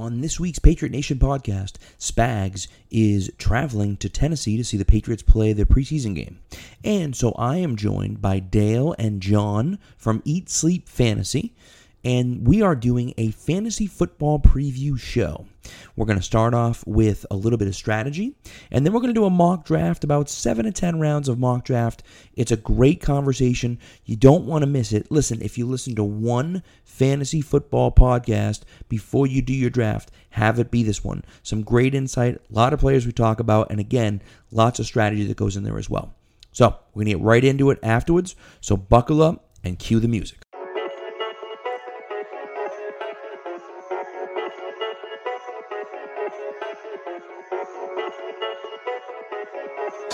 on this week's Patriot Nation podcast, Spags is traveling to Tennessee to see the Patriots play their preseason game. And so I am joined by Dale and John from Eat Sleep Fantasy and we are doing a fantasy football preview show. We're going to start off with a little bit of strategy, and then we're going to do a mock draft, about seven to 10 rounds of mock draft. It's a great conversation. You don't want to miss it. Listen, if you listen to one fantasy football podcast before you do your draft, have it be this one. Some great insight, a lot of players we talk about, and again, lots of strategy that goes in there as well. So, we're going to get right into it afterwards. So, buckle up and cue the music.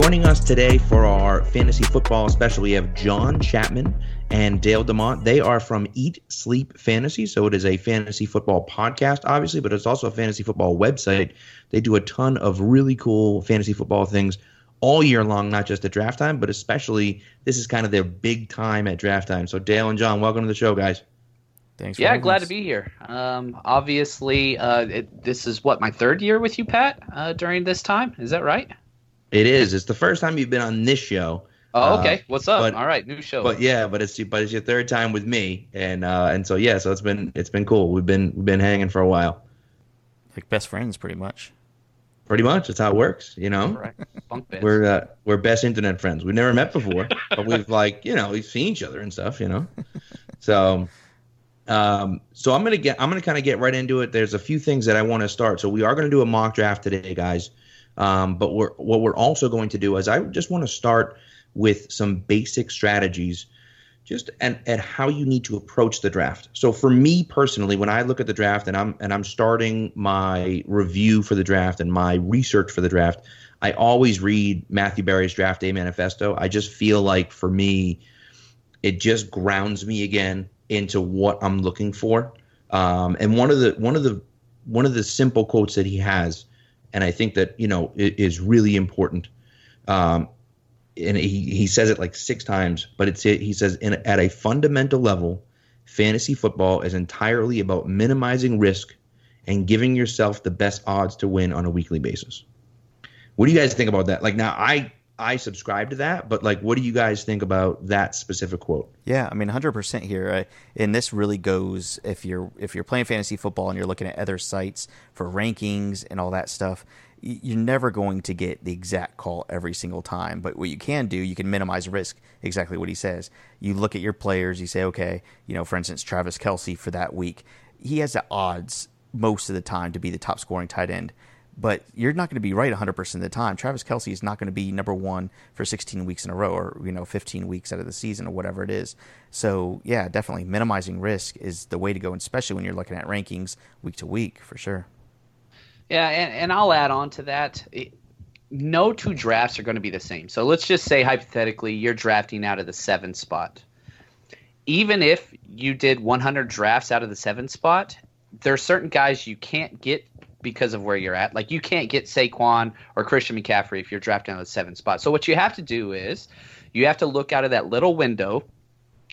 joining us today for our fantasy football special, we have John Chapman and Dale Demont. They are from Eat Sleep Fantasy, so it is a fantasy football podcast, obviously, but it's also a fantasy football website. They do a ton of really cool fantasy football things all year long, not just at draft time, but especially this is kind of their big time at draft time. So, Dale and John, welcome to the show, guys. Thanks. For Yeah, glad us. to be here. Um, obviously, uh, it, this is what my third year with you, Pat. Uh, during this time, is that right? It is. It's the first time you've been on this show. Oh, Uh, okay. What's up? but- All right, new show. But yeah, but it's but it's your third time with me, and uh, and so yeah, so it's been it's been cool. We've been we've been hanging for a while. Like best friends, pretty much. Pretty much, that's how it works. You know, Correct. Bunk beds. we're uh, we're best internet friends. We've never met before, but we've like you know we've seen each other and stuff. You know, so um so I'm gonna get I'm gonna kind of get right into it. There's a few things that I want to start. So we are gonna do a mock draft today, guys. Um, but we're what we're also going to do is I just want to start with some basic strategies just and at how you need to approach the draft. So for me personally, when I look at the draft and I'm and I'm starting my review for the draft and my research for the draft, I always read Matthew Berry's draft day manifesto. I just feel like for me, it just grounds me again into what I'm looking for. Um, and one of the one of the one of the simple quotes that he has, and I think that you know is really important. Um, and he, he says it like six times, but it's it he says in, at a fundamental level, fantasy football is entirely about minimizing risk and giving yourself the best odds to win on a weekly basis. What do you guys think about that? Like now, I I subscribe to that, but like, what do you guys think about that specific quote? Yeah, I mean, hundred percent here, and this really goes if you're if you're playing fantasy football and you're looking at other sites for rankings and all that stuff. You're never going to get the exact call every single time, but what you can do, you can minimize risk. Exactly what he says. You look at your players. You say, okay, you know, for instance, Travis Kelce for that week, he has the odds most of the time to be the top scoring tight end but you're not going to be right 100% of the time. Travis Kelce is not going to be number one for 16 weeks in a row or, you know, 15 weeks out of the season or whatever it is. So, yeah, definitely minimizing risk is the way to go, especially when you're looking at rankings week to week for sure. Yeah, and, and I'll add on to that. No two drafts are going to be the same. So let's just say hypothetically you're drafting out of the seven spot. Even if you did 100 drafts out of the seven spot, there are certain guys you can't get because of where you're at. Like you can't get Saquon or Christian McCaffrey if you're out of the seven spot. So what you have to do is you have to look out of that little window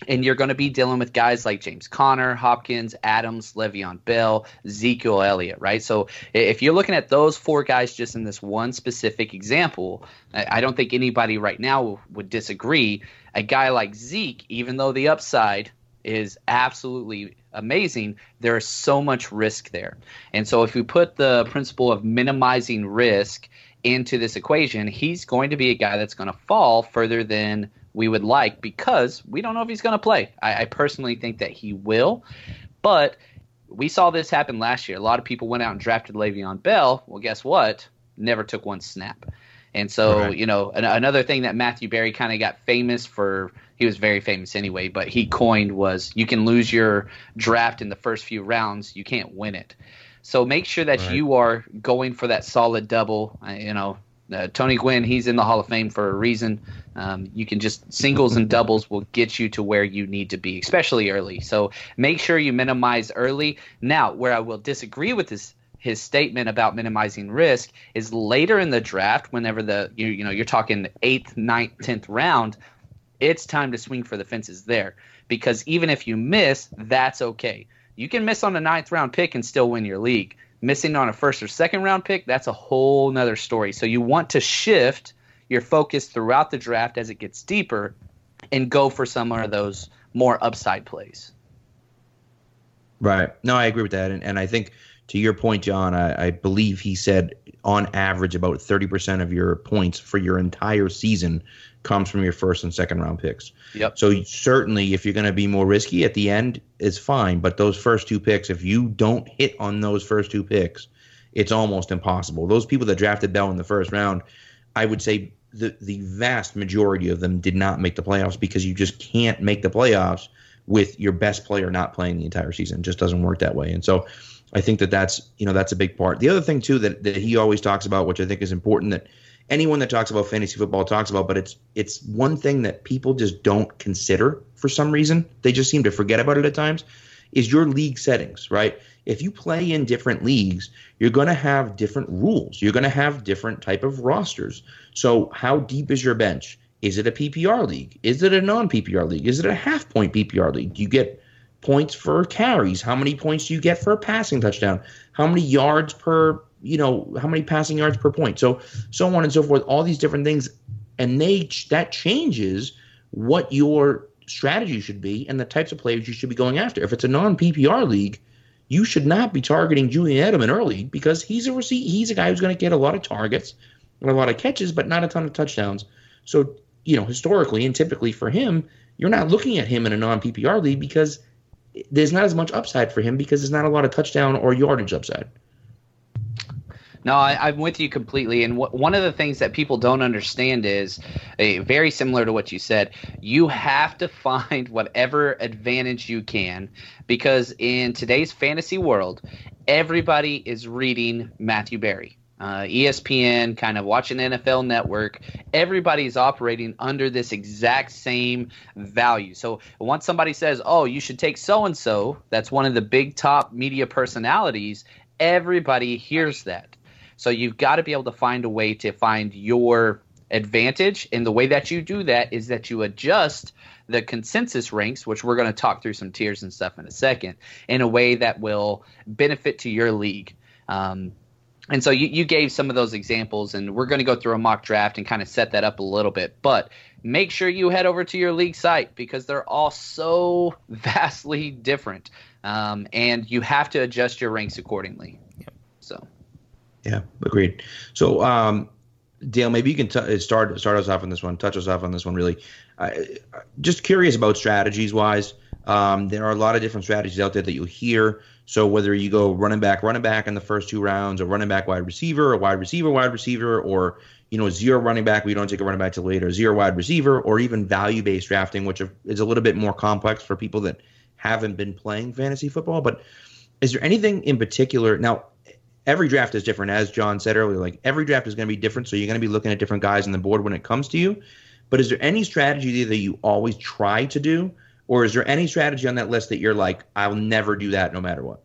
and you're going to be dealing with guys like James Conner, Hopkins, Adams, Le'Veon Bell, Ezekiel Elliott, right? So if you're looking at those four guys just in this one specific example, I don't think anybody right now would disagree. A guy like Zeke, even though the upside is absolutely amazing, there is so much risk there. And so if we put the principle of minimizing risk into this equation, he's going to be a guy that's going to fall further than we would like because we don't know if he's going to play. I, I personally think that he will, but we saw this happen last year. A lot of people went out and drafted Le'Veon Bell. Well, guess what? Never took one snap. And so, right. you know, an- another thing that Matthew Berry kind of got famous for, he was very famous anyway, but he coined was you can lose your draft in the first few rounds, you can't win it. So make sure that right. you are going for that solid double. Uh, you know, uh, Tony Gwynn, he's in the Hall of Fame for a reason. Um, you can just singles and doubles will get you to where you need to be, especially early. So make sure you minimize early. Now, where I will disagree with this his statement about minimizing risk is later in the draft, whenever the you, you know you're talking eighth, ninth, tenth round, it's time to swing for the fences there because even if you miss, that's okay. You can miss on a ninth round pick and still win your league. Missing on a first or second round pick, that's a whole nother story. So you want to shift your focus throughout the draft as it gets deeper and go for some of those more upside plays. Right. No, I agree with that. And, and I think to your point, John, I, I believe he said on average about 30% of your points for your entire season comes from your first and second round picks. Yep. So certainly if you're going to be more risky at the end, it's fine. But those first two picks, if you don't hit on those first two picks, it's almost impossible. Those people that drafted Bell in the first round, I would say the the vast majority of them did not make the playoffs because you just can't make the playoffs with your best player not playing the entire season. It just doesn't work that way. And so I think that that's you know that's a big part. The other thing too that that he always talks about, which I think is important, that anyone that talks about fantasy football talks about, but it's it's one thing that people just don't consider for some reason. They just seem to forget about it at times. Is your league settings right? If you play in different leagues, you're going to have different rules. You're going to have different type of rosters. So how deep is your bench? Is it a PPR league? Is it a non PPR league? Is it a half point PPR league? Do you get points for carries? How many points do you get for a passing touchdown? How many yards per, you know, how many passing yards per point? So so on and so forth, all these different things and they that changes what your strategy should be and the types of players you should be going after. If it's a non-PPR league, you should not be targeting Julian Edelman early because he's a receipt, he's a guy who's going to get a lot of targets and a lot of catches, but not a ton of touchdowns. So, you know, historically and typically for him, you're not looking at him in a non PPR league because there's not as much upside for him because there's not a lot of touchdown or yardage upside. No, I, am with you completely. And w- one of the things that people don't understand is uh, very similar to what you said. You have to find whatever advantage you can because in today's fantasy world, everybody is reading Matthew Berry uh, ESPN, kind of watching NFL Network, everybody's operating under this exact same value. So once somebody says, "Oh, you should take so and so," that's one of the big top media personalities. Everybody hears that. So you've got to be able to find a way to find your advantage, and the way that you do that is that you adjust the consensus ranks, which we're going to talk through some tiers and stuff in a second, in a way that will benefit to your league. Um, and so you, you gave some of those examples, and we're going to go through a mock draft and kind of set that up a little bit. But make sure you head over to your league site because they're all so vastly different, um, and you have to adjust your ranks accordingly. Yep. So, yeah, agreed. So, um, Dale, maybe you can t- start start us off on this one, touch us off on this one. Really, uh, just curious about strategies wise. Um, there are a lot of different strategies out there that you'll hear. So whether you go running back, running back in the first two rounds, or running back, wide receiver, or wide receiver, wide receiver, or you know zero running back, we don't take a running back till later, zero wide receiver, or even value based drafting, which is a little bit more complex for people that haven't been playing fantasy football. But is there anything in particular now? Every draft is different, as John said earlier. Like every draft is going to be different, so you're going to be looking at different guys on the board when it comes to you. But is there any strategy that you always try to do or is there any strategy on that list that you're like, I'll never do that no matter what?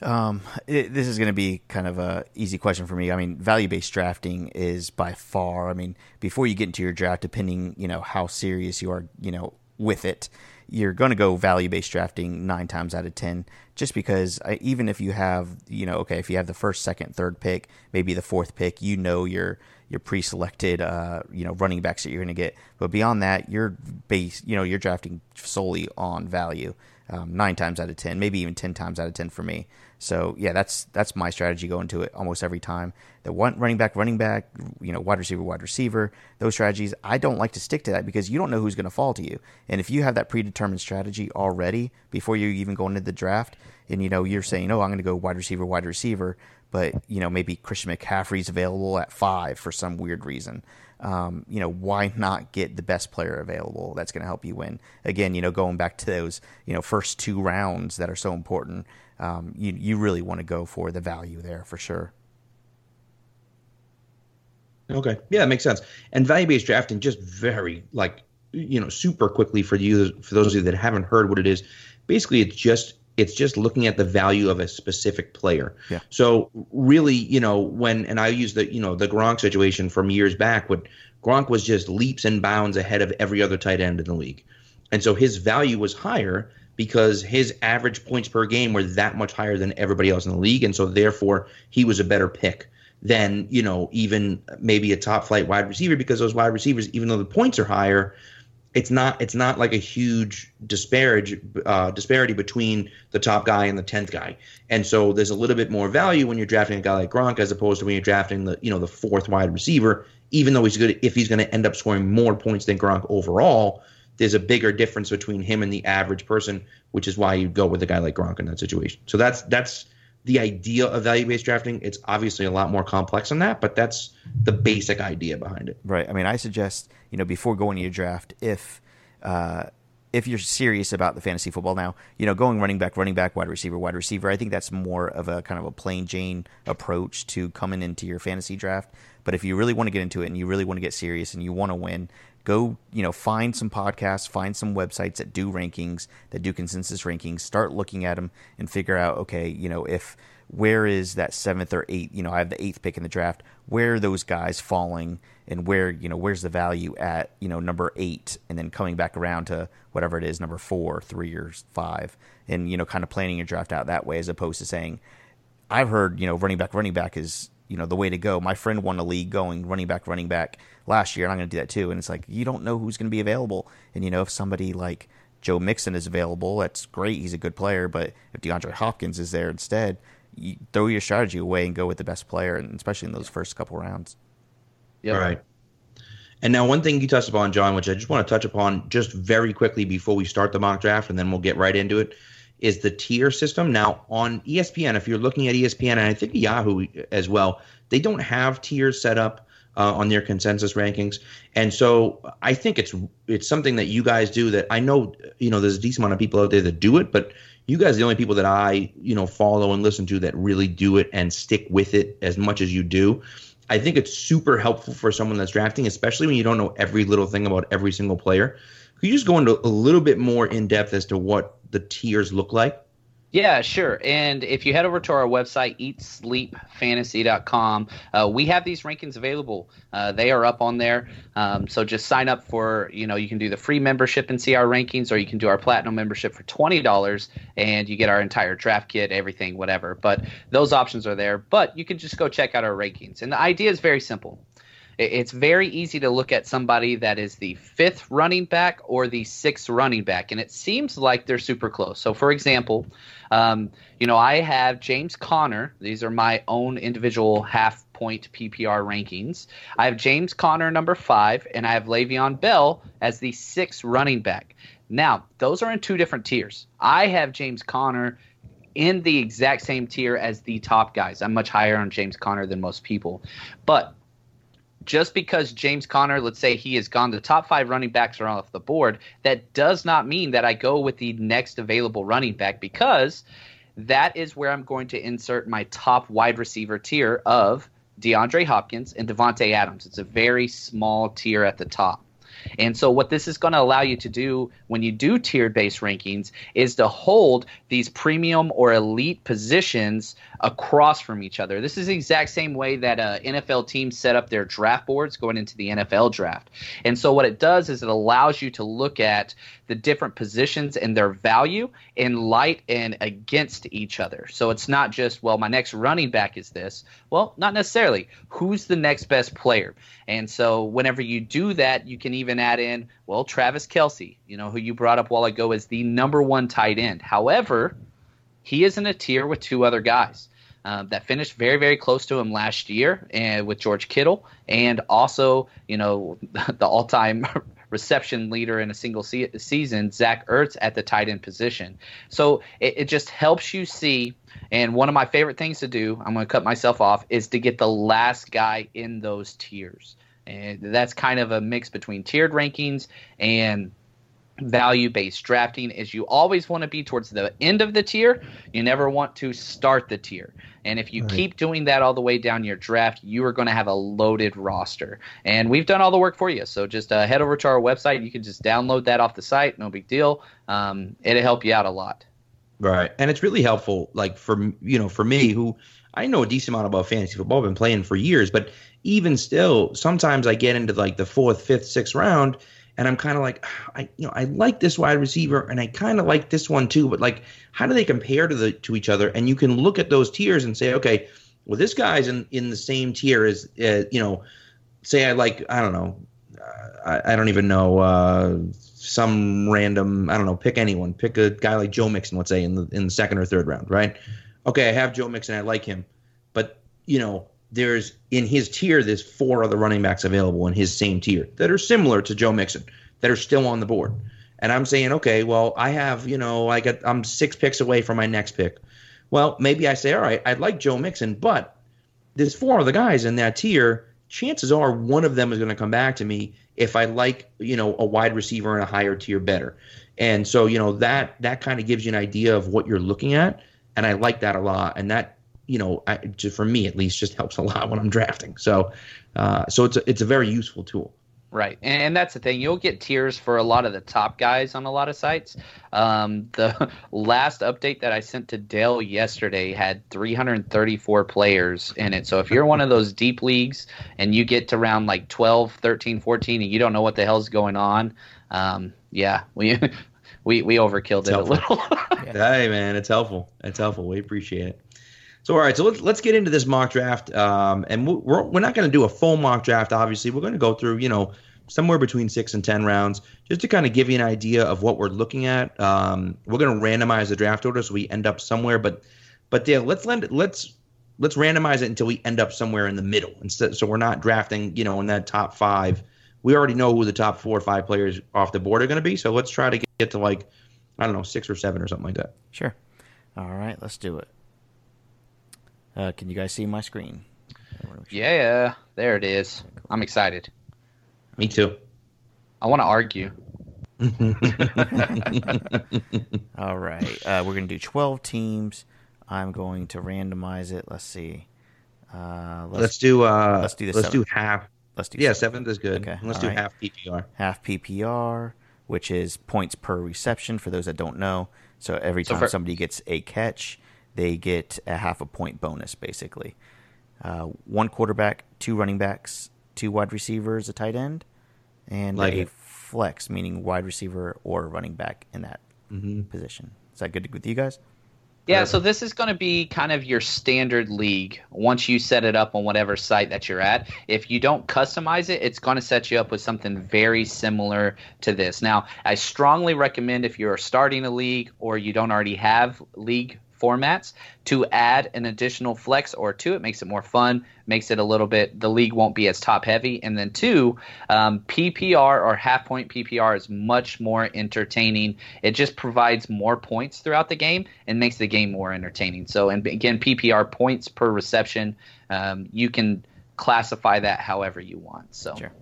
Um, it, this is going to be kind of a easy question for me. I mean, value based drafting is by far. I mean, before you get into your draft, depending you know how serious you are, you know, with it, you're going to go value based drafting nine times out of ten. Just because I, even if you have, you know, okay, if you have the first, second, third pick, maybe the fourth pick, you know you're your pre-selected uh, you know running backs that you're going to get. But beyond that, you're base you know you're drafting solely on value. Um, nine times out of ten, maybe even ten times out of ten for me. So yeah, that's that's my strategy going to it almost every time. The one running back, running back, you know, wide receiver, wide receiver, those strategies. I don't like to stick to that because you don't know who's going to fall to you. And if you have that predetermined strategy already before you even go into the draft, and you know you're saying, oh, I'm going to go wide receiver, wide receiver, but you know maybe Christian McCaffrey's available at five for some weird reason. Um, you know, why not get the best player available? That's going to help you win. Again, you know, going back to those, you know, first two rounds that are so important. Um, you you really want to go for the value there for sure. Okay, yeah, that makes sense. And value based drafting, just very like you know, super quickly for you for those of you that haven't heard what it is. Basically, it's just it's just looking at the value of a specific player. Yeah. So really, you know, when and I use the you know the Gronk situation from years back, when Gronk was just leaps and bounds ahead of every other tight end in the league, and so his value was higher because his average points per game were that much higher than everybody else in the league, and so therefore he was a better pick than you know even maybe a top flight wide receiver because those wide receivers, even though the points are higher, it's not it's not like a huge disparage uh, disparity between the top guy and the tenth guy, and so there's a little bit more value when you're drafting a guy like Gronk as opposed to when you're drafting the you know the fourth wide receiver. Even though he's good, if he's going to end up scoring more points than Gronk overall, there's a bigger difference between him and the average person, which is why you go with a guy like Gronk in that situation. So that's that's the idea of value based drafting. It's obviously a lot more complex than that, but that's the basic idea behind it. Right. I mean, I suggest you know before going to your draft, if uh, if you're serious about the fantasy football now, you know, going running back, running back, wide receiver, wide receiver, I think that's more of a kind of a plain Jane approach to coming into your fantasy draft. But if you really want to get into it and you really want to get serious and you want to win, go you know find some podcasts find some websites that do rankings that do consensus rankings start looking at them and figure out okay you know if where is that seventh or eighth you know i have the eighth pick in the draft where are those guys falling and where you know where's the value at you know number eight and then coming back around to whatever it is number four three or five and you know kind of planning your draft out that way as opposed to saying i've heard you know running back running back is you know the way to go. My friend won a league going running back, running back last year, and I'm going to do that too. And it's like you don't know who's going to be available, and you know if somebody like Joe Mixon is available, that's great. He's a good player, but if DeAndre Hopkins is there instead, you throw your strategy away and go with the best player, and especially in those first couple rounds. Yeah. All right. And now, one thing you touched upon, John, which I just want to touch upon just very quickly before we start the mock draft, and then we'll get right into it is the tier system. Now on ESPN, if you're looking at ESPN and I think Yahoo as well, they don't have tiers set up uh, on their consensus rankings, and so I think it's it's something that you guys do that I know you know there's a decent amount of people out there that do it, but you guys are the only people that I you know follow and listen to that really do it and stick with it as much as you do. I think it's super helpful for someone that's drafting, especially when you don't know every little thing about every single player. Could you just go into a little bit more in depth as to what the tiers look like? Yeah, sure. And if you head over to our website, eatsleepfantasy.com, uh, we have these rankings available. Uh, they are up on there. Um, so just sign up for, you know, you can do the free membership and see our rankings, or you can do our platinum membership for $20 and you get our entire draft kit, everything, whatever. But those options are there. But you can just go check out our rankings. And the idea is very simple it's very easy to look at somebody that is the fifth running back or the sixth running back, and it seems like they're super close. So, for example, um, you know, I have James Conner. These are my own individual half point PPR rankings. I have James Conner number five, and I have Le'Veon Bell as the sixth running back. Now, those are in two different tiers. I have James Conner in the exact same tier as the top guys. I'm much higher on James Conner than most people. But just because James Conner, let's say he has gone, the top five running backs are off the board, that does not mean that I go with the next available running back because that is where I'm going to insert my top wide receiver tier of DeAndre Hopkins and Davante Adams. It's a very small tier at the top. And so, what this is going to allow you to do when you do tiered based rankings is to hold these premium or elite positions across from each other. This is the exact same way that uh, NFL teams set up their draft boards going into the NFL draft. And so, what it does is it allows you to look at the different positions and their value in light and against each other. So, it's not just, well, my next running back is this. Well, not necessarily. Who's the next best player? And so, whenever you do that, you can even add in, well, Travis Kelce, you know, who you brought up while ago as the number one tight end. However, he is in a tier with two other guys. Uh, that finished very, very close to him last year, and with George Kittle, and also, you know, the all-time reception leader in a single se- season, Zach Ertz, at the tight end position. So it, it just helps you see. And one of my favorite things to do, I'm going to cut myself off, is to get the last guy in those tiers. And that's kind of a mix between tiered rankings and value based drafting is you always want to be towards the end of the tier. You never want to start the tier. And if you right. keep doing that all the way down your draft you are going to have a loaded roster. And we've done all the work for you. So just uh, head over to our website. You can just download that off the site. No big deal. Um, it'll help you out a lot. Right. And it's really helpful like for you know for me who i know a decent amount about fantasy football. I've been playing for years. But even still sometimes i get into like the fourth fifth sixth round and I'm kind of like, I you know I like this wide receiver, and I kind of like this one too, but like, how do they compare to the to each other? And you can look at those tiers and say, okay, well this guy's in in the same tier as uh, you know, say I like I don't know, uh, I, I don't even know uh, some random I don't know, pick anyone, pick a guy like Joe Mixon, let's say in the in the second or third round, right? Okay, I have Joe Mixon, I like him, but you know there's in his tier there's four other running backs available in his same tier that are similar to Joe Mixon that are still on the board. And I'm saying, okay, well, I have, you know, I got I'm six picks away from my next pick. Well, maybe I say, all right, I'd like Joe Mixon, but there's four other guys in that tier. Chances are one of them is going to come back to me if I like, you know, a wide receiver in a higher tier better. And so, you know, that that kind of gives you an idea of what you're looking at, and I like that a lot. And that you know, I, just for me at least, just helps a lot when I'm drafting. So, uh, so it's a, it's a very useful tool. Right, and that's the thing. You'll get tiers for a lot of the top guys on a lot of sites. Um, the last update that I sent to Dale yesterday had 334 players in it. So if you're one of those deep leagues and you get to round like 12, 13, 14, and you don't know what the hell's going on, um, yeah, we we we overkilled it's it helpful. a little. hey man, it's helpful. It's helpful. We appreciate it. So all right, so let's let's get into this mock draft, um, and we're we're not going to do a full mock draft. Obviously, we're going to go through you know somewhere between six and ten rounds, just to kind of give you an idea of what we're looking at. Um, we're going to randomize the draft order, so we end up somewhere. But but Dale, let's lend, let's let's randomize it until we end up somewhere in the middle. Instead, so we're not drafting you know in that top five. We already know who the top four or five players off the board are going to be. So let's try to get to like I don't know six or seven or something like that. Sure. All right, let's do it. Uh, can you guys see my screen? Yeah, there it is. I'm excited. Me too. I want to argue. All right. Uh, we're going to do 12 teams. I'm going to randomize it. Let's see. Uh, let's, let's, do. Uh, let's do the. Let's seventh. do half. Let's do. Yeah, seventh, seventh is good. Okay. Let's All do right. half PPR. Half PPR, which is points per reception for those that don't know. So every time for, somebody gets a catch, they get a half a point bonus basically. Uh, one quarterback, two running backs, two wide receivers, a tight end, and like a it. flex, meaning wide receiver or running back in that mm-hmm. position. Is that good with you guys? Yeah, so this is going to be kind of your standard league once you set it up on whatever site that you're at. If you don't customize it, it's going to set you up with something very similar to this. Now, I strongly recommend if you're starting a league or you don't already have league formats to add an additional flex or two. It makes it more fun, makes it a little bit, the league won't be as top heavy. And then two, um, PPR or half point PPR is much more entertaining. It just provides more points throughout the game and makes the game more entertaining. So, and again, PPR points per reception, um, you can classify that however you want. So, sure.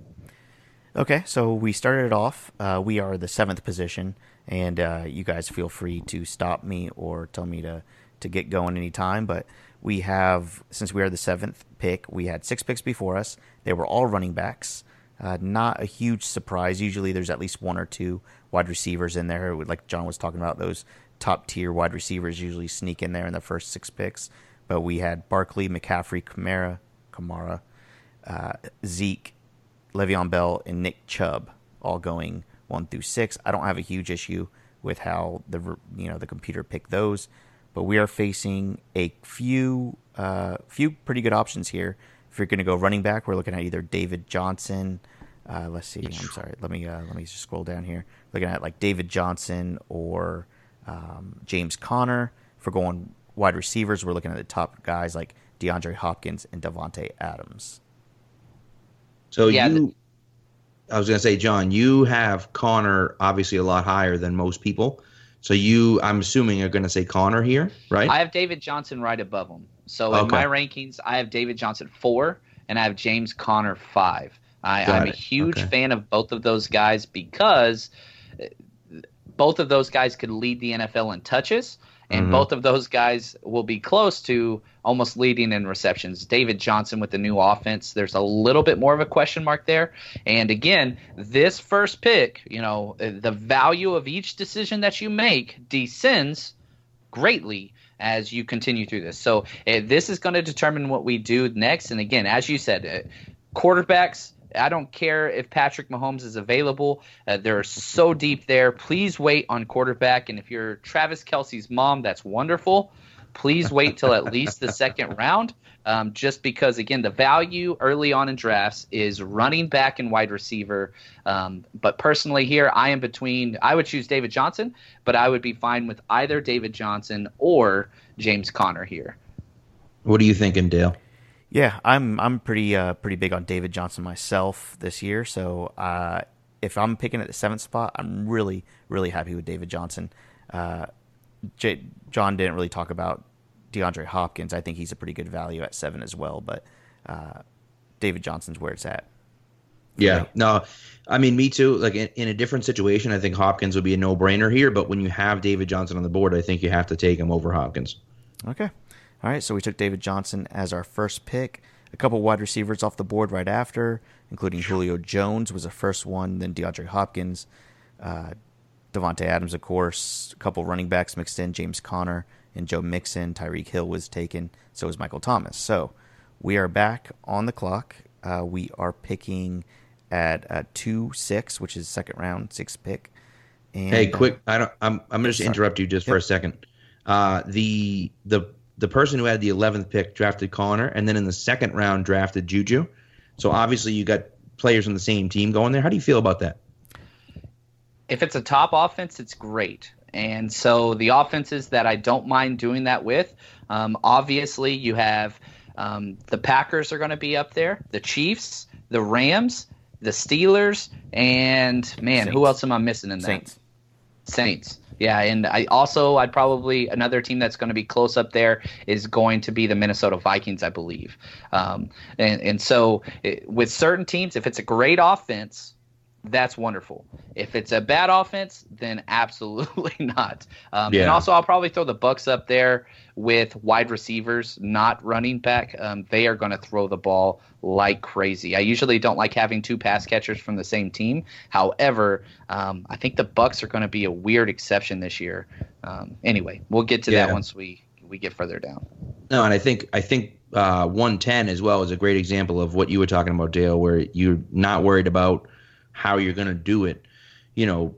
Okay, so we started it off. Uh, we are the seventh position and uh, you guys feel free to stop me or tell me to to get going anytime. But we have since we are the seventh pick, we had six picks before us. They were all running backs. Uh, not a huge surprise. Usually, there's at least one or two wide receivers in there. Like John was talking about, those top tier wide receivers usually sneak in there in the first six picks. But we had Barkley, McCaffrey, Kamara, Kamara, uh, Zeke, Le'Veon Bell, and Nick Chubb all going one through six. I don't have a huge issue with how the you know the computer picked those, but we are facing a few uh, few pretty good options here. If you're going to go running back, we're looking at either David Johnson. Uh, let's see. I'm sorry. Let me uh, let me just scroll down here. Looking at like David Johnson or um, James Conner. For going wide receivers, we're looking at the top guys like DeAndre Hopkins and Davante Adams. So yeah, you I was going to say, John, you have Conner obviously a lot higher than most people. So you, I'm assuming, are going to say Conner here, right? I have David Johnson right above him. So in Okay. my rankings, I have David Johnson four, and I have James Conner five. I, I'm a huge Okay. fan of both of those guys because both of those guys could lead the NFL in touches, and Mhm. both of those guys will be close to almost leading in receptions. David Johnson with the new offense, there's a little bit more of a question mark there. And again, this first pick, you know, the value of each decision that you make descends greatly as you continue through this. So uh, this is going to determine what we do next. And again, as you said, uh, quarterbacks. I don't care if Patrick Mahomes is available. Uh, they're so deep there. Please wait on quarterback. And if you're Travis Kelce's mom, that's wonderful. Please wait till at least the second round. Um, just because, again, the value early on in drafts is running back and wide receiver. Um, but personally, here I am between. I would choose David Johnson, but I would be fine with either David Johnson or James Conner here. what are you thinking, Dale? Yeah, I'm I'm pretty uh, pretty big on David Johnson myself this year. So uh, if I'm picking at the seventh spot, I'm really really happy with David Johnson. Uh, J- John didn't really talk about DeAndre Hopkins. I think he's a pretty good value at seven as well. But uh, David Johnson's where it's at. Yeah, me. no, I mean, me too. Like in, in a different situation, I think Hopkins would be a no brainer here. But when you have David Johnson on the board, I think you have to take him over Hopkins. Okay. All right. So we took David Johnson as our first pick. A couple wide receivers off the board right after, including Julio Jones was the first one, then DeAndre Hopkins, uh, Davante Adams, of course. A couple running backs mixed in, James Conner and Joe Mixon. Tyreek Hill was taken. So was Michael Thomas. So we are back on the clock. Uh, we are picking at uh, two six, which is second round, sixth pick. And, Hey, uh, quick! I don't. I'm. I'm going to interrupt you just for a second. Uh, the the the person who had the 11th pick drafted Conner, and then in the second round drafted Juju. So obviously you got players on the same team going there. How do you feel about that? if it's a top offense, it's great. And so the offenses that I don't mind doing that with, um, obviously you have um, the Packers are going to be up there, the Chiefs, the Rams, the Steelers, and man, who else am I missing in that? Saints. Saints. Yeah, and I also I'd probably another team that's going to be close up there is going to be the Minnesota Vikings, I believe. Um, and and so it, with certain teams, if it's a great offense, that's wonderful. If it's a bad offense, then absolutely not. Um, And also, I'll probably throw the Bucs up there with wide receivers, not running back. Um, they are going to throw the ball like crazy. I usually don't like having two pass catchers from the same team. However, um, I think the Bucs are going to be a weird exception this year. Um, anyway, we'll get to Yeah. that once we we get further down. No, and I think I think uh, 110 as well is a great example of what you were talking about, Dale, where you're not worried about how you're going to do it. You know,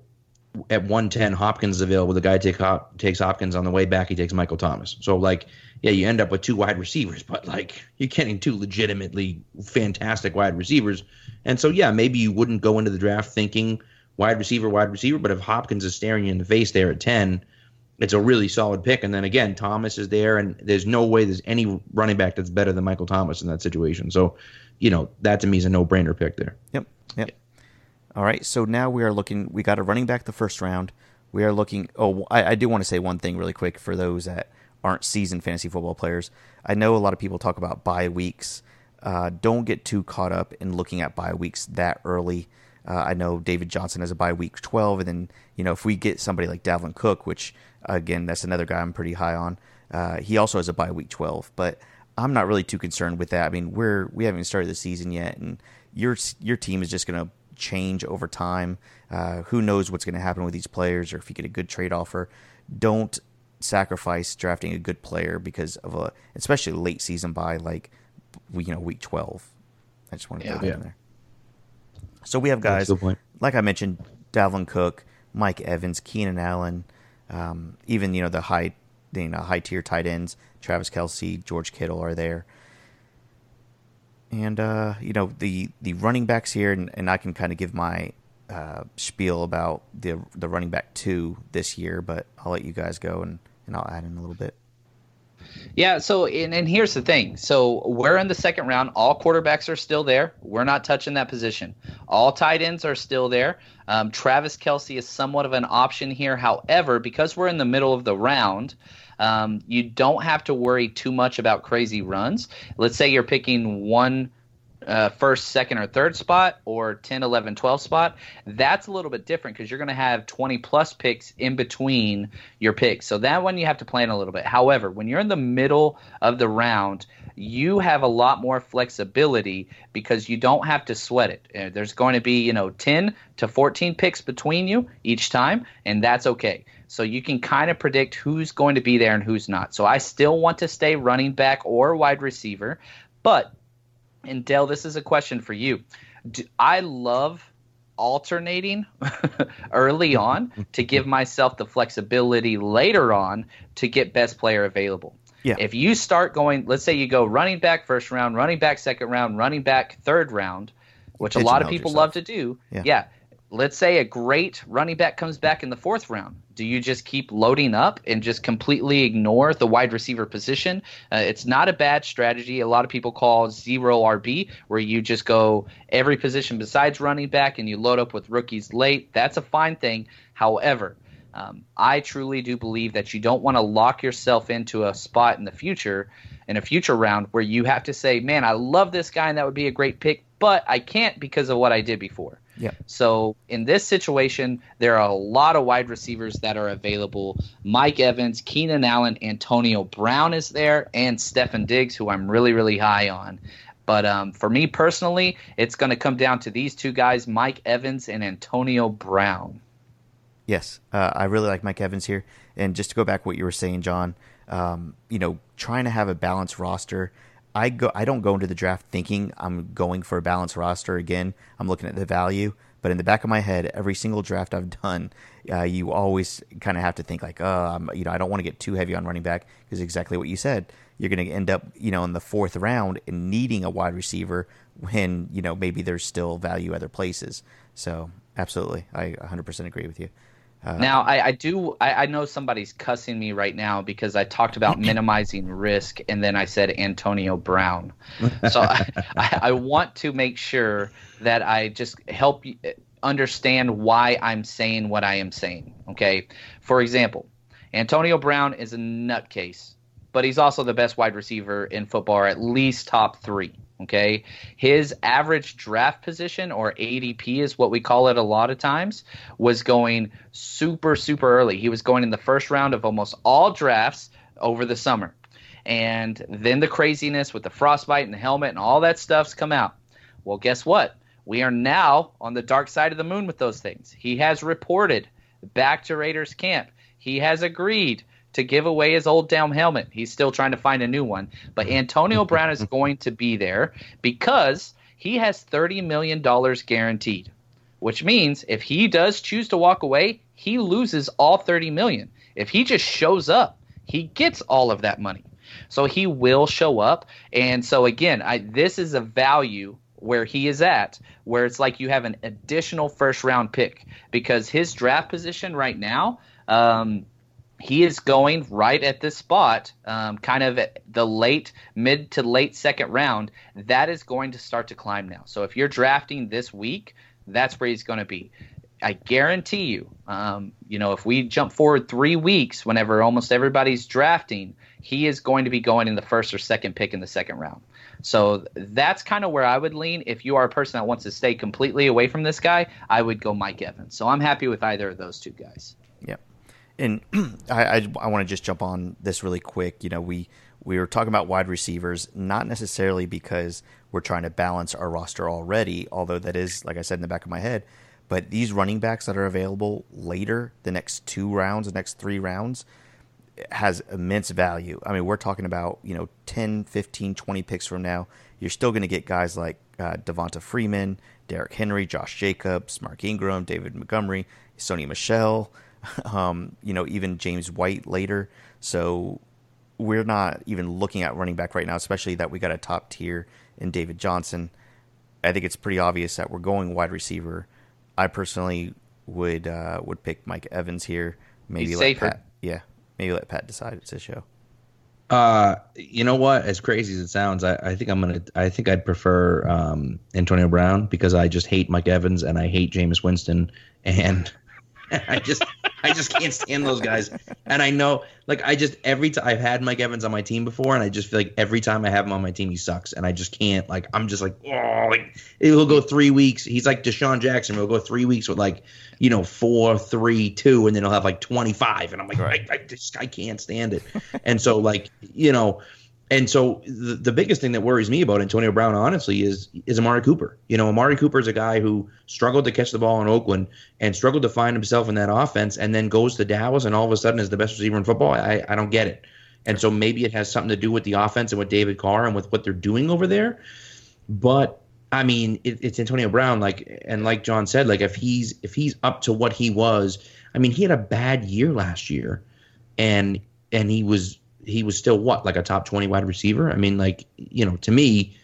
at 110, Hopkins is available. The guy take Hop, takes Hopkins on the way back. He takes Michael Thomas. So like, yeah, you end up with two wide receivers, but like you're getting two legitimately fantastic wide receivers. And so yeah, maybe you wouldn't go into the draft thinking wide receiver, wide receiver, but if Hopkins is staring you in the face there at 10 it's a really solid pick. And then again, Thomas is there, and there's no way there's any running back that's better than Michael Thomas in that situation. So, you know, that to me is a no brainer pick there. Yep. Yep. All right. So now we are looking. We got a running back the first round. We are looking. Oh, I, I do want to say one thing really quick for those that aren't seasoned fantasy football players. I know a lot of people talk about bye weeks. Uh, don't get too caught up in looking at bye weeks that early. Uh, I know David Johnson has a bye week 12, and then you know if we get somebody like Dalvin Cook, which again that's another guy I'm pretty high on. Uh, he also has a bye week 12, but I'm not really too concerned with that. I mean, we're we haven't even started the season yet, and your your team is just going to change over time. Uh, who knows what's going to happen with these players, or if you get a good trade offer. Don't sacrifice drafting a good player because of a especially late season bye like you know week 12. I just want to Yeah. throw that Yeah. in there. So we have guys That's a good point. like I mentioned, Dalvin Cook, Mike Evans, Keenan Allen, um, even you know the high, you know, high tier tight ends, Travis Kelce, George Kittle are there, and uh, you know the the running backs here, and, and I can kind of give my uh, spiel about the the running back two this year, but I'll let you guys go and, and I'll add in a little bit. Yeah, so and, and here's the thing. So we're in the second round. All quarterbacks are still there. We're not touching that position. All tight ends are still there. Um, Travis Kelce is somewhat of an option here. However, because we're in the middle of the round, um, you don't have to worry too much about crazy runs. Let's say you're picking one uh, first, second, or third spot, or 10, 11, 12 spot, that's a little bit different because you're going to have 20 plus picks in between your picks. So that one you have to plan a little bit. However, when you're in the middle of the round, you have a lot more flexibility because you don't have to sweat it. Uh, there's going to be, you know, 10 to 14 picks between you each time, and that's okay. So you can kind of predict who's going to be there and who's not. So I still want to stay running back or wide receiver, but and Dell, this is a question for you. Do, I love alternating early on to give myself the flexibility later on to get best player available. Yeah. If you start going, let's say you go running back first round, running back second round, running back third round, which a lot of people yourself. love to do. Yeah. yeah. Let's say a great running back comes back in the fourth round. Do you just keep loading up and just completely ignore the wide receiver position? Uh, it's not a bad strategy. A lot of people call zero RB, where you just go every position besides running back and you load up with rookies late. That's a fine thing. However, um, I truly do believe that you don't want to lock yourself into a spot in the future, in a future round, where you have to say, man, I love this guy and that would be a great pick, but I can't because of what I did before. Yeah. So in this situation, there are a lot of wide receivers that are available. Mike Evans, Keenan Allen, Antonio Brown is there, and Stefon Diggs, who I'm really, really high on. But um, for me personally, it's going to come down to these two guys, Mike Evans and Antonio Brown. Yes, uh, I really like Mike Evans here. And just to go back to what you were saying, John, um, you know, trying to have a balanced roster. I go. I don't go into the draft thinking I'm going for a balanced roster. Again, I'm looking at the value. But in the back of my head, every single draft I've done, uh, you always kind of have to think like, oh, I'm, you know, I don't want to get too heavy on running back because exactly what you said. You're going to end up, you know, in the fourth round and needing a wide receiver when you know maybe there's still value other places. So absolutely, I 100% agree with you. Uh, now, I, I do. I, I, know somebody's cussing me right now because I talked about minimizing risk, and then I said Antonio Brown. So I, I, I, want to make sure that I just help you understand why I'm saying what I am saying. Okay. For example, Antonio Brown is a nutcase, but he's also the best wide receiver in football, or at least top three. Okay. His average draft position, or ADP is what we call it a lot of times, was going super, super early. He was going in the first round of almost all drafts over the summer. And then the craziness with the frostbite and the helmet and all that stuff's come out. Well, guess what? We are now on the dark side of the moon with those things. He has reported back to Raiders camp. He has agreed to give away his old damn helmet. He's still trying to find a new one. But mm-hmm. Antonio mm-hmm. Brown is mm-hmm. going to be there because he has $30 million guaranteed, which means if he does choose to walk away, he loses all 30 million. If he just shows up, he gets all of that money. So he will show up. And so, again, I, this is a value where he is at, where it's like you have an additional first round pick because his draft position right now, um, he is going right at this spot, um, kind of the late, mid to late second round. That is going to start to climb now. So if you're drafting this week, that's where he's going to be. I guarantee you, um, you know, if we jump forward three weeks, whenever almost everybody's drafting, he is going to be going in the first or second pick in the second round. So that's kind of where I would lean. If you are a person that wants to stay completely away from this guy, I would go Mike Evans. So I'm happy with either of those two guys. Yeah. And I, I, I want to just jump on this really quick. You know, we we were talking about wide receivers, not necessarily because we're trying to balance our roster already, although that is, like I said, in the back of my head. But these running backs that are available later, the next two rounds, the next three rounds, has immense value. I mean, we're talking about, you know, 10, 15, 20 picks from now. You're still going to get guys like uh, Devonta Freeman, Derrick Henry, Josh Jacobs, Mark Ingram, David Montgomery, Sony Michel, um, you know, even James White later. So we're not even looking at running back right now, especially that we got a top tier in David Johnson. I think it's pretty obvious that we're going wide receiver. I personally would uh, would pick Mike Evans here. Maybe He's let safer. Pat, yeah, maybe let Pat decide. It's his show. Uh, you know what? As crazy as it sounds, I, I think I'm gonna. I think I'd prefer um, Antonio Brown because I just hate Mike Evans and I hate Jameis Winston, and I just I just can't stand those guys. And I know, like, I just every time I've had Mike Evans on my team before, and I just feel like every time I have him on my team, he sucks, and I just can't. Like, I'm just like, oh, like will go three weeks. He's like DeSean Jackson. He'll go three weeks with like, you know, four, three, two, and then he'll have like 25, and I'm like, right. I, I just I can't stand it. and so, like, you know and so the, the biggest thing that worries me about Antonio Brown, honestly, is is Amari Cooper. You know, Amari Cooper is a guy who struggled to catch the ball in Oakland and struggled to find himself in that offense, and then goes to Dallas and all of a sudden is the best receiver in football. I, I don't get it. And so maybe it has something to do with the offense and with David Carr and with what they're doing over there. But I mean, it, it's Antonio Brown, like and like John said, like if he's if he's up to what he was, I mean, he had a bad year last year, and and he was he was still what like a top 20 wide receiver? I mean like you know to me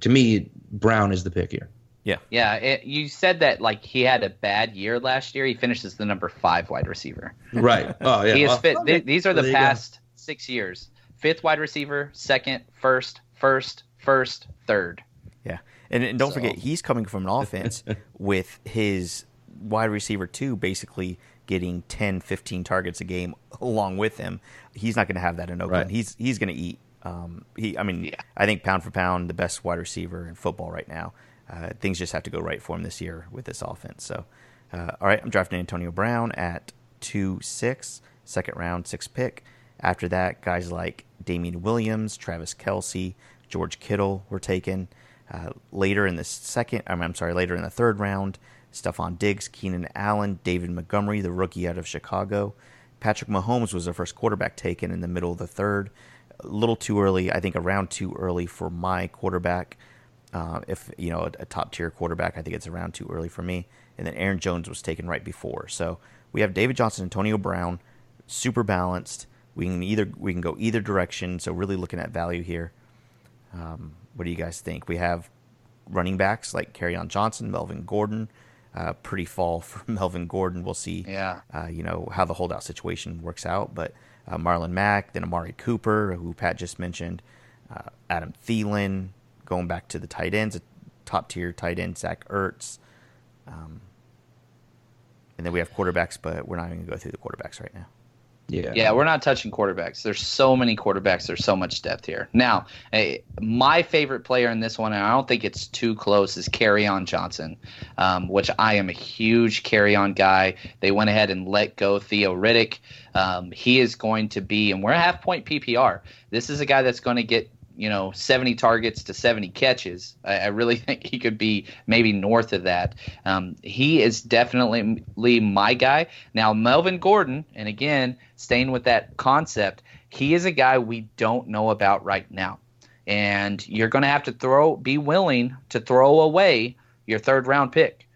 to me brown is the pick here. Yeah. Yeah it, you said that like he had a bad year last year. He finishes the number five wide receiver. Right. Oh yeah. He is fit. Okay. these are the past six years. Fifth wide receiver second first first first third. Yeah. And, and don't so. forget he's coming from an offense with his wide receiver two basically getting 10, 15 targets a game along with him. He's not going to have that in Oakland. Right. He's he's going to eat. Um, he, I mean, yeah. I think pound for pound, the best wide receiver in football right now. Uh, things just have to go right for him this year with this offense. So, uh, all right, I'm drafting Antonio Brown at two six, second round, six pick. After that, guys like Damien Williams, Travis Kelce, George Kittle were taken. Uh, later in the second, I'm sorry, later in the third round, Stefon Diggs, Keenan Allen, David Montgomery, the rookie out of Chicago. Patrick Mahomes was the first quarterback taken in the middle of the third. A little too early, I think around too early for my quarterback. Uh, if you know a, a top tier quarterback, I think it's around too early for me. And then Aaron Jones was taken right before. So we have David Johnson, Antonio Brown, super balanced. We can either we can go either direction. So really looking at value here. Um, what do you guys think? We have running backs like on Johnson, Melvin Gordon, uh, pretty fall for Melvin Gordon. We'll see, yeah. Uh, you know, how the holdout situation works out. But uh, Marlon Mack, then Amari Cooper, who Pat just mentioned, uh, Adam Thielen, going back to the tight ends, a top tier tight end, Zach Ertz. Um, and then we have quarterbacks, but we're not even going to go through the quarterbacks right now. Yeah. Yeah, we're not touching quarterbacks. There's so many quarterbacks. There's so much depth here. Now, my favorite player in this one, and I don't think it's too close, is Kerryon Johnson, um, which I am a huge Carry On guy. They went ahead and let go Theo Riddick. Um, he is going to be, and we're a half point PPR. This is a guy that's going to get you know 70 targets to 70 catches. I, I really think he could be maybe north of that. Um, he is definitely my guy. Now Melvin Gordon, and again staying with that concept, he is a guy we don't know about right now, and you're going to have to throw, be willing to throw away your third round pick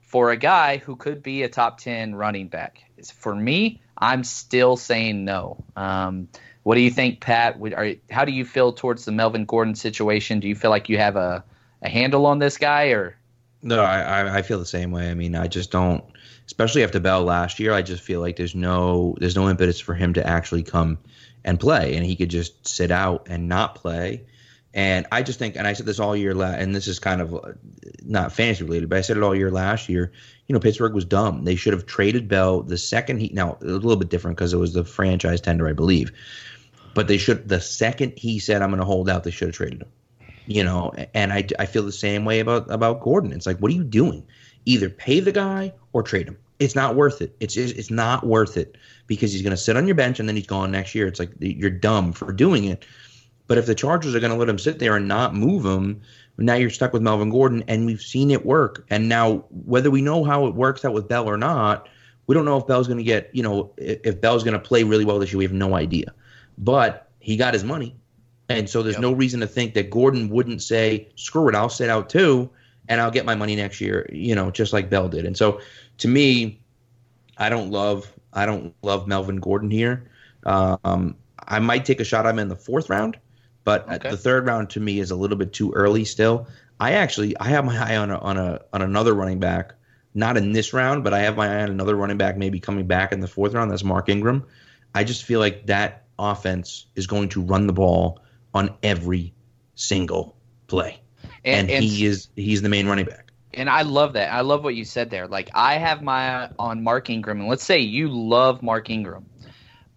for a guy who could be a top 10 running back. For me, I'm still saying no. Um, what do you think, Pat? Are, how do you feel towards the Melvin Gordon situation? Do you feel like you have a, a handle on this guy, or? No, I, I feel the same way. I mean, I just don't, especially after Bell last year. I just feel like there's no there's no impetus for him to actually come and play, and he could just sit out and not play. And I just think, and I said this all year, la- and this is kind of uh, not fantasy related, but I said it all year last year. You know, Pittsburgh was dumb. They should have traded Bell the second he. Now a little bit different because it was the franchise tender, I believe. But they should the second he said I'm going to hold out, they should have traded him. You know, and I, I feel the same way about about Gordon. It's like, what are you doing? Either pay the guy or trade him. It's not worth it. It's it's not worth it because he's going to sit on your bench and then he's gone next year. It's like you're dumb for doing it. But if the Chargers are going to let him sit there and not move him, now you're stuck with Melvin Gordon, and we've seen it work. And now, whether we know how it works out with Bell or not, we don't know if Bell's going to get, you know, if Bell's going to play really well this year. We have no idea but he got his money. And so there's yep. no reason to think that Gordon wouldn't say, screw it, I'll sit out too, and I'll get my money next year, you know, just like Bell did. And so to me, I don't love I don't love Melvin Gordon here. Um, I might take a shot at him in the fourth round, but okay. the third round to me is a little bit too early still. I actually I have my eye on a, on a on another running back, not in this round, but I have my eye on another running back maybe coming back in the fourth round. That's Mark Ingram. I just feel like that offense is going to run the ball on every single play, and, and, and he is he's the main running back. And I love that. I love what you said there. Like I have my on Mark Ingram, and let's say you love Mark Ingram,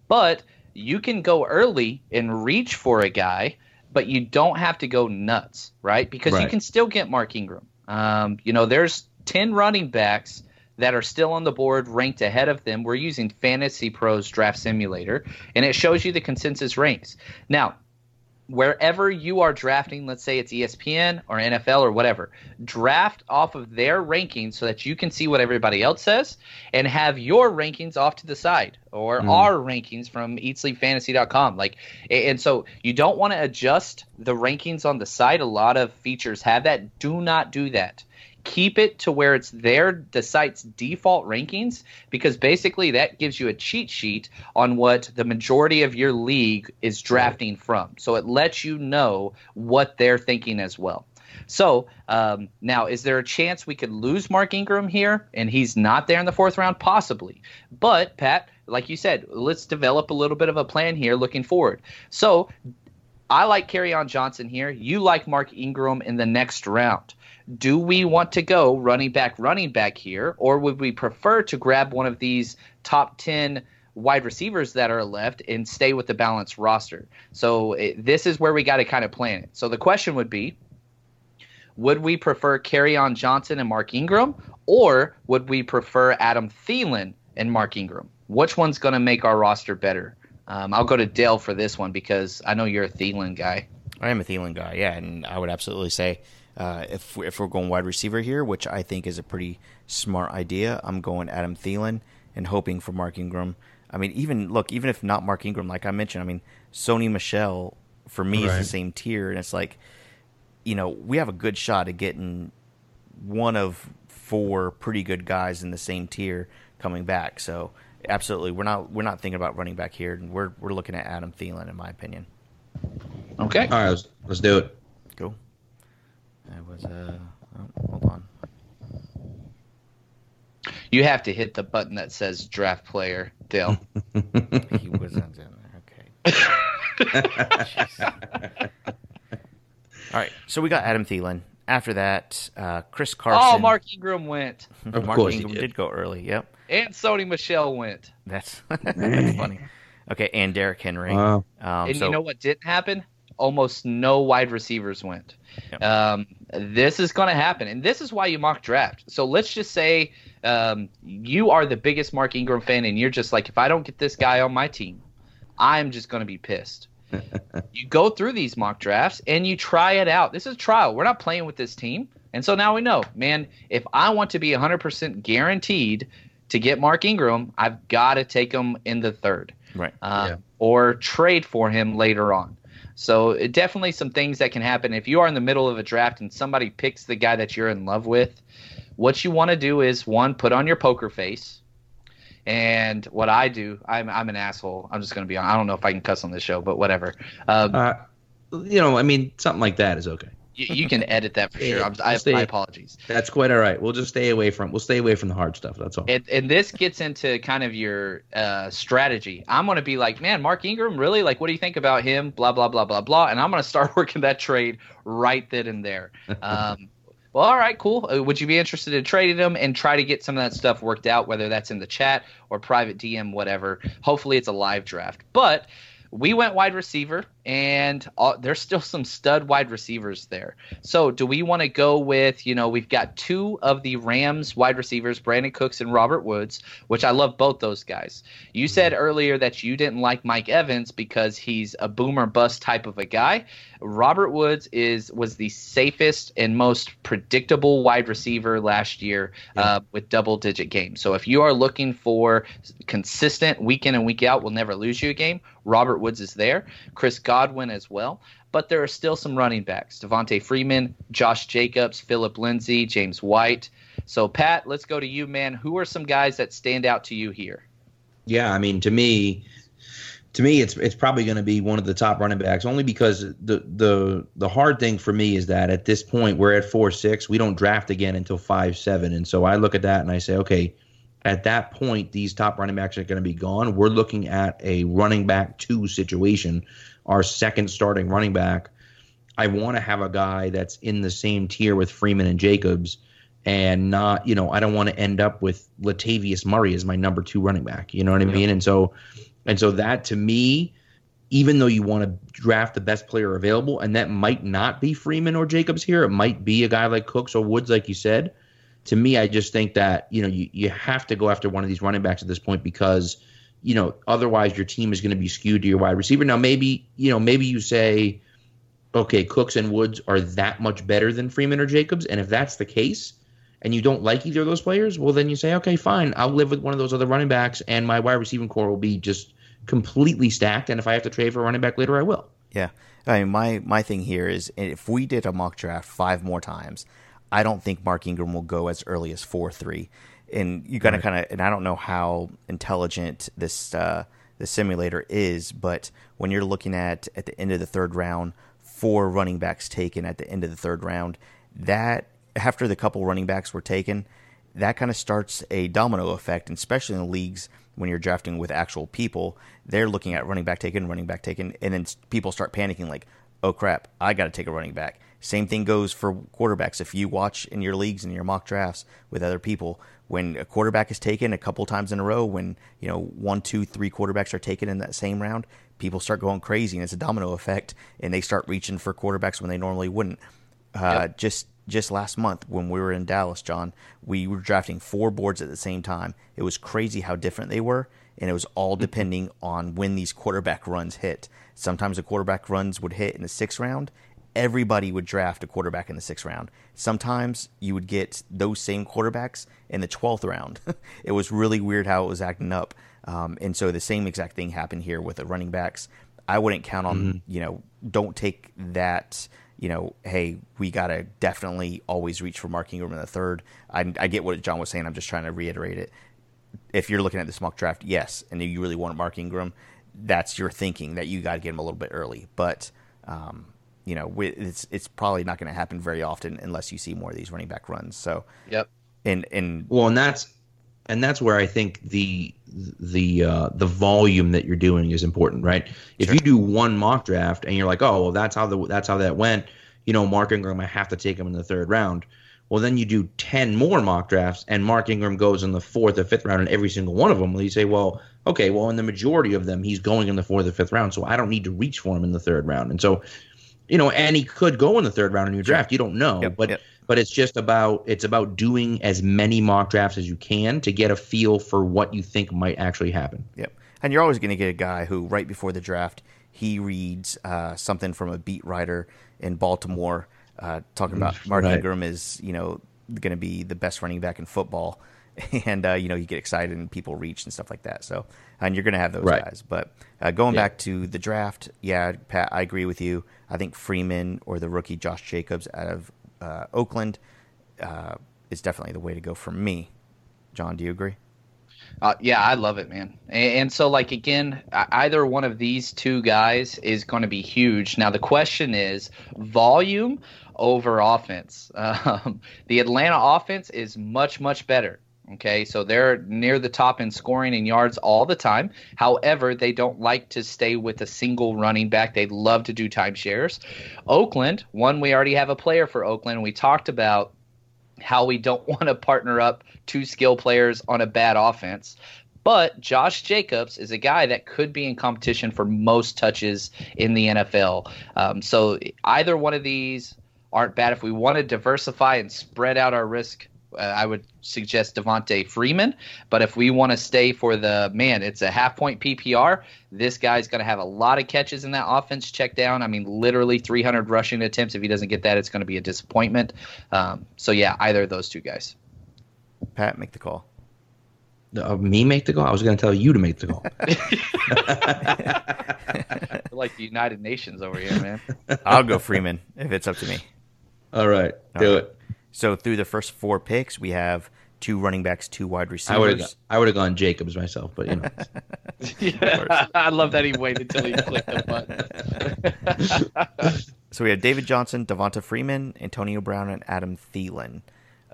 but you can go early and reach for a guy, but you don't have to go nuts, right? Because right. you can still get Mark Ingram. Um, you know, there's ten running backs that are still on the board ranked ahead of them. We're using FantasyPros Draft Simulator, and it shows you the consensus ranks. Now, wherever you are drafting, let's say it's ESPN or NFL or whatever, draft off of their rankings so that you can see what everybody else says and have your rankings off to the side or mm. our rankings from eatsleepfantasy.com. Like and so you don't want to adjust the rankings on the site. A lot of features have that. Do not do that keep it to where it's their the site's default rankings because basically that gives you a cheat sheet on what the majority of your league is drafting from. So it lets you know what they're thinking as well. So um, now, is there a chance we could lose Mark Ingram here and he's not there in the fourth round? Possibly. But, Pat, like you said, let's develop a little bit of a plan here looking forward. So I like Kerryon Johnson here. You like Mark Ingram in the next round do we want to go running back, running back here, or would we prefer to grab one of these top 10 wide receivers that are left and stay with the balanced roster? So it, this is where we got to kind of plan it. So the question would be would we prefer Kerryon Johnson and Mark Ingram, or would we prefer Adam Thielen and Mark Ingram? Which one's going to make our roster better? Um, I'll go to Dale for this one because I know you're a Thielen guy. I am a Thielen guy, yeah, and I would absolutely say uh, if if we're going wide receiver here, which I think is a pretty smart idea, I'm going Adam Thielen and hoping for Mark Ingram. I mean, even look, even if not Mark Ingram, like I mentioned, I mean, Sony Michel for me right. is the same tier, and it's like, you know, we have a good shot at getting one of four pretty good guys in the same tier coming back. So absolutely, we're not we're not thinking about running back here, and we're we're looking at Adam Thielen, in my opinion. Okay. All right, let's, let's do it. Cool. I was uh oh, hold on. You have to hit the button that says draft player, Dale. he wasn't in there. Okay. All right, so we got Adam Thielen. After that, uh, Chris Carson. Oh, Mark Ingram went. Of Mark course Ingram did. did. go early. Yep. And Sony Michel went. That's that's funny. Okay, and Derrick Henry. Wow. Um, and so, you know what didn't happen? Almost no wide receivers went. Yep. Um, this is going to happen, and this is why you mock draft. So let's just say um, you are the biggest Mark Ingram fan, and you're just like, if I don't get this guy on my team, I'm just going to be pissed. you go through these mock drafts and you try it out. This is a trial. We're not playing with this team. And so now we know, man, if I want to be 100% guaranteed to get Mark Ingram, I've got to take him in the third. Right. Uh, yeah. Or trade for him later on. So it, definitely some things that can happen if you are in the middle of a draft and somebody picks the guy that you're in love with. What you want to do is one, put on your poker face. And what I do, I'm I'm an asshole. I'm just gonna be on. I don't know if I can cuss on this show, but whatever. Um, uh, you know, I mean, something like that is okay you, you, can edit that for sure. I'm, I, stay, my apologies. That's quite all right. We'll just stay away from we'll stay away from the hard stuff. That's all. And, and this gets into kind of your uh, strategy. I'm going to be like, man, Mark Ingram, really? Like, what do you think about him? Blah blah blah blah blah. And I'm going to start working that trade right then and there. Um, well, all right, cool. Uh, would you be interested in trading them and try to get some of that stuff worked out, whether that's in the chat or private DM, whatever? Hopefully, it's a live draft, but we went wide receiver, and all, there's still some stud wide receivers there. So, do we want to go with, you know, we've got two of the Rams wide receivers, Brandin Cooks and Robert Woods, which I love both those guys. You said earlier that you didn't like Mike Evans because he's a boomer bust type of a guy. Robert Woods is was the safest and most predictable wide receiver last year yeah. uh, with double digit games. So, if you are looking for consistent week in and week out, will never lose you a game, Robert Woods is there. Chris Godwin as well. But there are still some running backs Devonta Freeman, Josh Jacobs, Phillip Lindsay, James White. So, Pat, let's go to you, man. Who are some guys that stand out to you here? Yeah, I mean, to me, to me, it's it's probably going to be one of the top running backs, only because the the the hard thing for me is that at this point we're at four six, we don't draft again until five seven, and so I look at that and I say, okay, at that point, these top running backs are going to be gone. We're looking at a running back two situation. Our second starting running back. I want to have a guy that's in the same tier with Freeman and Jacobs and not, you know, I don't want to end up with Latavius Murray as my number two running back. You know what I mean? And so, and so that to me, even though you want to draft the best player available, and that might not be Freeman or Jacobs here, it might be a guy like Cooks or Woods, like you said. To me, I just think that you know you, you have to go after one of these running backs at this point because you know otherwise your team is going to be skewed to your wide receiver. Now maybe you know maybe you say, okay, Cooks and Woods are that much better than Freeman or Jacobs, and if that's the case, and you don't like either of those players, well then you say, okay, fine, I'll live with one of those other running backs, and my wide receiving core will be just completely stacked. And if I have to trade for a running back later, I will. Yeah. I mean, my my thing here is if we did a mock draft five more times, I don't think Mark Ingram will go as early as four three. And you got to right. kind of, and I don't know how intelligent this uh, the simulator is, but when you're looking at at the end of the third round, four running backs taken at the end of the third round, that after the couple running backs were taken, that kind of starts a domino effect, and especially in the leagues when you're drafting with actual people, they're looking at running back taken, running back taken, and then people start panicking like, oh crap, I got to take a running back. Same thing goes for quarterbacks. If you watch in your leagues and your mock drafts with other people, when a quarterback is taken a couple times in a row, when you know one, two, three quarterbacks are taken in that same round, people start going crazy, and it's a domino effect, and they start reaching for quarterbacks when they normally wouldn't. Uh, yep. Just just last month when we were in Dallas, John, we were drafting four boards at the same time. It was crazy how different they were, and it was all mm-hmm. depending on when these quarterback runs hit. Sometimes the quarterback runs would hit in the sixth round. Everybody would draft a quarterback in the sixth round. Sometimes you would get those same quarterbacks in the 12th round. it was really weird how it was acting up. Um, and so the same exact thing happened here with the running backs. I wouldn't count on, mm-hmm. you know, don't take that you know, hey, we got to definitely always reach for Mark Ingram in the third. I, I, get what John was saying. I'm just trying to reiterate it. If you're looking at this mock draft, yes, and you really want Mark Ingram, that's your thinking that you got to get him a little bit early. But, um, you know, it's it's probably not going to happen very often unless you see more of these running back runs. So, yep. And and well, and that's and that's where I think the the uh, the volume that you're doing is important, right? If sure. you do one mock draft and you're like, oh, well, that's how the that's how that went, you know, Mark Ingram, I have to take him in the third round. Well, then you do ten more mock drafts, and Mark Ingram goes in the fourth or fifth round in every single one of them. Well, you say, well, okay, well, in the majority of them, he's going in the fourth or fifth round, so I don't need to reach for him in the third round. And so, you know, and he could go in the third round in your draft. You don't know, yep, but yep but it's just about it's about doing as many mock drafts as you can to get a feel for what you think might actually happen. Yep. And you're always going to get a guy who right before the draft he reads uh, something from a beat writer in Baltimore uh, talking about Mark right. Ingram is you know going to be the best running back in football, and uh, you know you get excited and people reach and stuff like that. So and you're going to have those right. guys. But uh, going yeah. back to the draft, yeah, Pat, I agree with you. I think Freeman or the rookie Josh Jacobs out of uh, Oakland uh, is definitely the way to go for me. John, do you agree? Uh, yeah, I love it, man. And, and, so, like again, either one of these two guys is going to be huge. Now, the question is volume over offense. Um, the Atlanta offense is much, much better. Okay, so they're near the top in scoring and yards all the time. However, they don't like to stay with a single running back. They love to do timeshares. Oakland, one, we already have a player for Oakland. We talked about how we don't want to partner up two skill players on a bad offense. But Josh Jacobs is a guy that could be in competition for most touches in the NFL. Um, so either one of these aren't bad. If we want to diversify and spread out our risk uh, I would suggest Devonta Freeman. But if we want to stay for the man, it's a half point PPR. This guy's going to have a lot of catches in that offense. Check down. I mean, literally 300 rushing attempts. If he doesn't get that, it's going to be a disappointment. Um, so yeah, either of those two guys. Pat, make the call. Uh, me make the call. I was going to tell you to make the call. like the United Nations over here, man. I'll go Freeman if it's up to me. All right, All do right. it. So through the first four picks, we have two running backs, two wide receivers. I would have gone Jacobs myself, but you know. yeah, I love that he waited until he clicked the button. so we have David Johnson, Devonta Freeman, Antonio Brown, and Adam Thielen.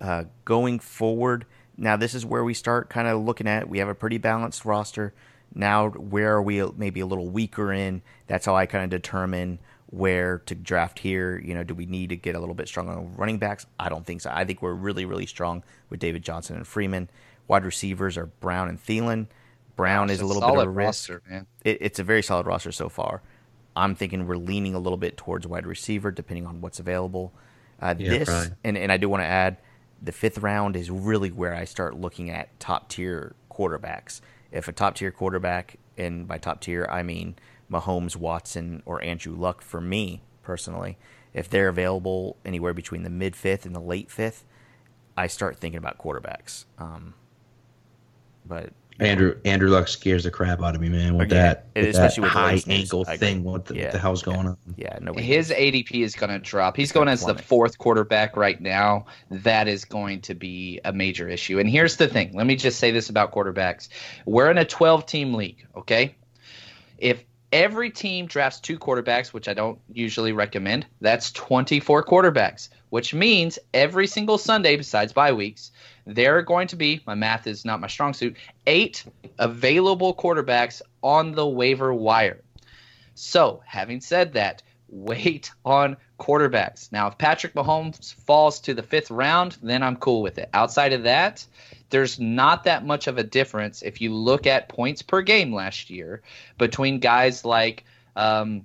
Uh, going forward, Now this is where we start kind of looking at. We have a pretty balanced roster. Now where are we maybe a little weaker in? That's how I kind of determine where to draft here. You know, do we need to get a little bit stronger on running backs? I don't think so. I think we're really, really strong with David Johnson and Freeman. Wide receivers are Brown and Thielen. Brown is a little bit of a risk. roster, man. It, it's a very solid roster so far. I'm thinking we're leaning a little bit towards wide receiver, depending on what's available. Uh, Yeah, this probably. and, and I do want to add, the fifth round is really where I start looking at top tier quarterbacks. If a top tier quarterback, and by top tier I mean Mahomes, Watson, or Andrew Luck for me personally, if they're available anywhere between the mid fifth and the late fifth, I start thinking about quarterbacks. Um, but Andrew Andrew Luck scares the crap out of me, man. With Yeah, that, and with especially that with high Lane's ankle I thing. What the, Yeah. what the hell's going on? yeah, nobody. His ADP is going to drop. He's going as the fourth quarterback right now. That is going to be a major issue. And here's the thing. Let me just say this about quarterbacks. We're in a 12 team league, okay? If every team drafts two quarterbacks, which I don't usually recommend, that's 24 quarterbacks, which means every single Sunday besides bye weeks, there are going to be, my math is not my strong suit, eight available quarterbacks on the waiver wire. So, having said that, wait on quarterbacks. Now, if Patrick Mahomes falls to the fifth round, then I'm cool with it. Outside of that, there's not that much of a difference if you look at points per game last year between guys like, um,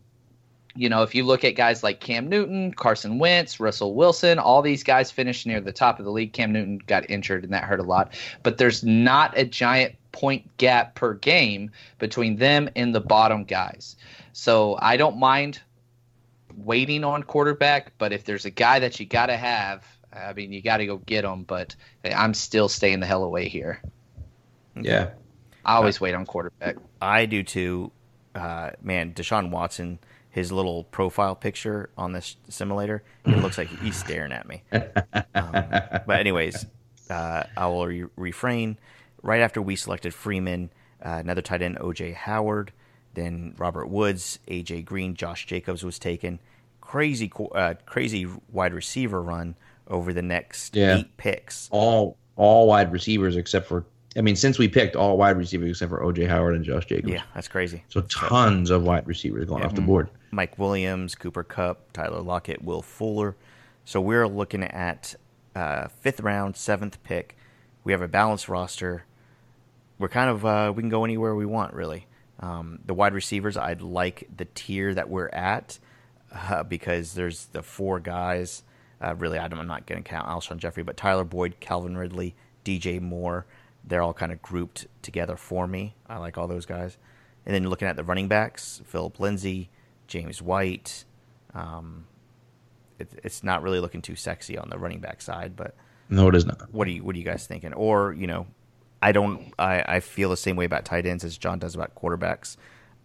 you know, if you look at guys like Cam Newton, Carson Wentz, Russell Wilson, all these guys finished near the top of the league. Cam Newton got injured and that hurt a lot. But there's not a giant point gap per game between them and the bottom guys. So I don't mind waiting on quarterback, but if there's a guy that you got to have, I mean, you got to go get them, But I'm still staying the hell away here. Yeah, I always wait on quarterback. I do too. Uh, man, Deshaun Watson, his little profile picture on this simulator, it looks like he's staring at me. Um, but anyways, uh, I will re- refrain. Right after we selected Freeman, uh, another tight end, OJ Howard, then Robert Woods, AJ Green, Josh Jacobs was taken. Crazy, uh, crazy wide receiver run over the next Yeah. eight picks. all all wide receivers except for. I mean, since we picked all wide receivers except for OJ Howard and Josh Jacobs. Yeah, that's crazy. So tons of wide receivers going off the Mm-hmm. board. Mike Williams, Cooper Kupp, Tyler Lockett, Will Fuller. So we're looking at uh, fifth round, seventh pick. We have a balanced roster. We're kind of uh, we can go anywhere we want really. Um, the wide receivers, I'd like the tier that we're at uh, because there's the four guys. Uh, really, I'm not going to count Alshon Jeffery, but Tyler Boyd, Calvin Ridley, DJ Moore. They're all kind of grouped together for me. I like all those guys. And then looking at the running backs, Phillip Lindsay, James White. Um, it, it's not really looking too sexy on the running back side, but No, it is not. what do you what are you guys thinking? Or you know, I don't. I, I feel the same way about tight ends as John does about quarterbacks.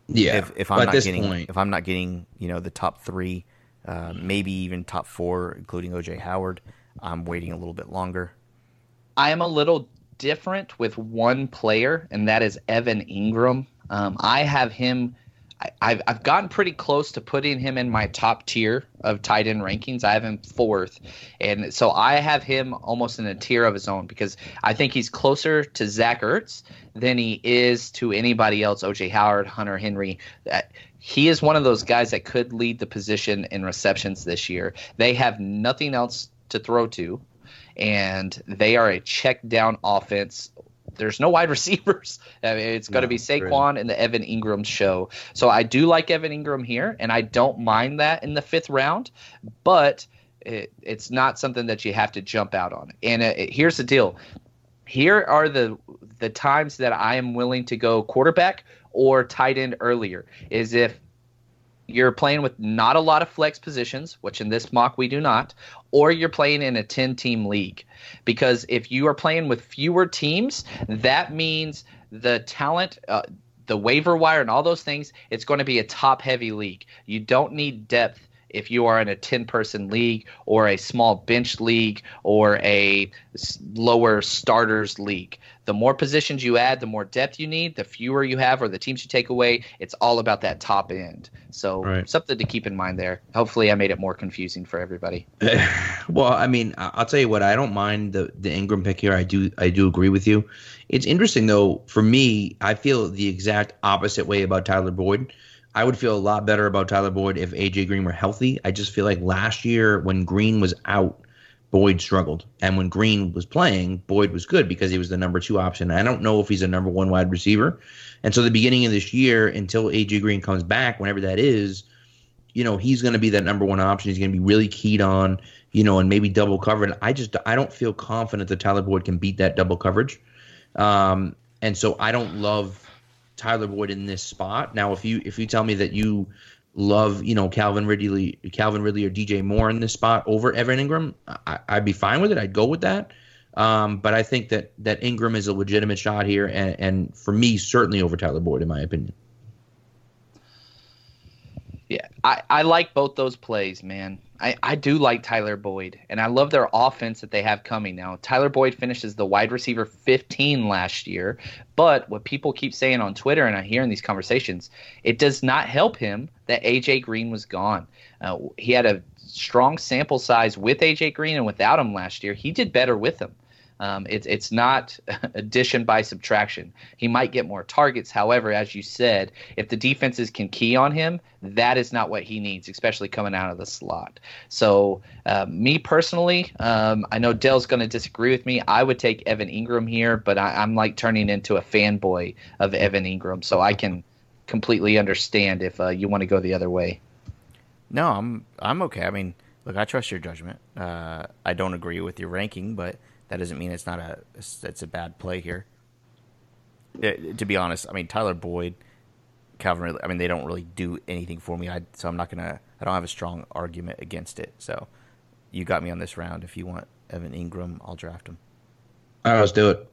Yeah. If, if I'm not at this getting point, if I'm not getting you know the top three, uh, maybe even top four, including OJ Howard, I'm waiting a little bit longer. I am a little different with one player, and that is Evan Engram. Um, I have him. I, I've I've gotten pretty close to putting him in my top tier of tight end rankings. I have him fourth, and so I have him almost in a tier of his own because I think he's closer to Zach Ertz than he is to anybody else. OJ Howard, Hunter Henry. He is one of those guys that could lead the position in receptions this year. They have nothing else to throw to and they are a check down offense. There's no wide receivers. I mean, it's going to No, be Saquon and the Evan Engram show. So I do like Evan Engram here, and I don't mind that in the fifth round, but it, it's not something that you have to jump out on. And uh, here's the deal: here are the the times that I am willing to go quarterback or tight end earlier. Is if you're playing with not a lot of flex positions, which in this mock we do not, or you're playing in a 10 team league. Because if you are playing with fewer teams, that means the talent, uh, the waiver wire, and all those things, it's going to be a top heavy league. You don't need depth if you are in a 10 person league or a small bench league or a lower starters league. The more positions you add, the more depth you need, the fewer you have or the teams you take away. It's all about that top end. So, right. something to keep in mind there. Hopefully, I made it more confusing for everybody. well, I mean, I'll tell you what, I don't mind the, the Engram pick here. I do, I do agree with you. It's interesting, though, for me, I feel the exact opposite way about Tyler Boyd. I would feel a lot better about Tyler Boyd if AJ Green were healthy. I just feel like last year when Green was out, Boyd struggled. And when Green was playing, Boyd was good because he was the number two option. I don't know if he's a number one wide receiver. And so the beginning of this year, until AJ Green comes back, whenever that is, you know, he's going to be that number one option. He's going to be really keyed on, you know, and maybe double covered. I just I don't feel confident that Tyler Boyd can beat that double coverage. Um, and so I don't love Tyler Boyd in this spot. Now, if you if you tell me that you love you know Calvin Ridley, Calvin Ridley or DJ Moore in this spot over Evan Engram, I, would be fine with it. I'd go with that. Um, but I think that that Engram is a legitimate shot here, and, and for me, certainly over Tyler Boyd, in my opinion. Yeah, I, I like both those plays, man. I, I do like Tyler Boyd, and I love their offense that they have coming now. Tyler Boyd finishes the wide receiver 15 last year, but what people keep saying on Twitter, and I hear in these conversations, it does not help him that AJ Green was gone. Uh, he had a strong sample size with AJ Green and without him last year. He did better with him. Um, it's it's not addition by subtraction. He might get more targets. However, as you said, if the defenses can key on him, that is not what he needs, especially coming out of the slot. So, uh, me personally, um, I know Dell's going to disagree with me. I would take Evan Engram here, but I, am like turning into a fanboy of Evan Engram, so I can completely understand if uh, you want to go the other way. No, I'm I'm okay. I mean, look, I trust your judgment. Uh, I don't agree with your ranking, but that doesn't mean it's not a it's a bad play here. It, to be honest, I mean Tyler Boyd, Calvin. I mean they don't really do anything for me. I so I'm not gonna. I don't have a strong argument against it. So you got me on this round. If you want Evan Engram, I'll draft him. All right, let's do it.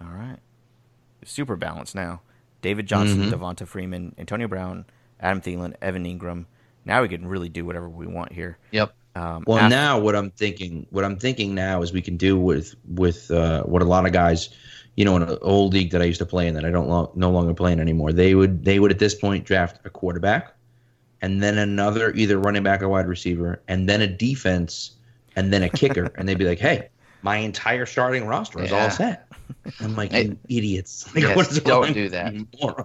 All right, super balanced now. David Johnson, mm-hmm. Devonta Freeman, Antonio Brown, Adam Thielen, Evan Engram. Now we can really do whatever we want here. Yep. Um, well, after- now what I'm thinking, what I'm thinking now is we can do with with uh, what a lot of guys, you know, in an old league that I used to play in that I don't lo- no longer play in anymore. They would they would at this point draft a quarterback, and then another either running back or wide receiver, and then a defense, and then a kicker, and they'd be like, hey, my entire starting roster is yeah. all set. I'm like, idiots. Like, yes, don't do that.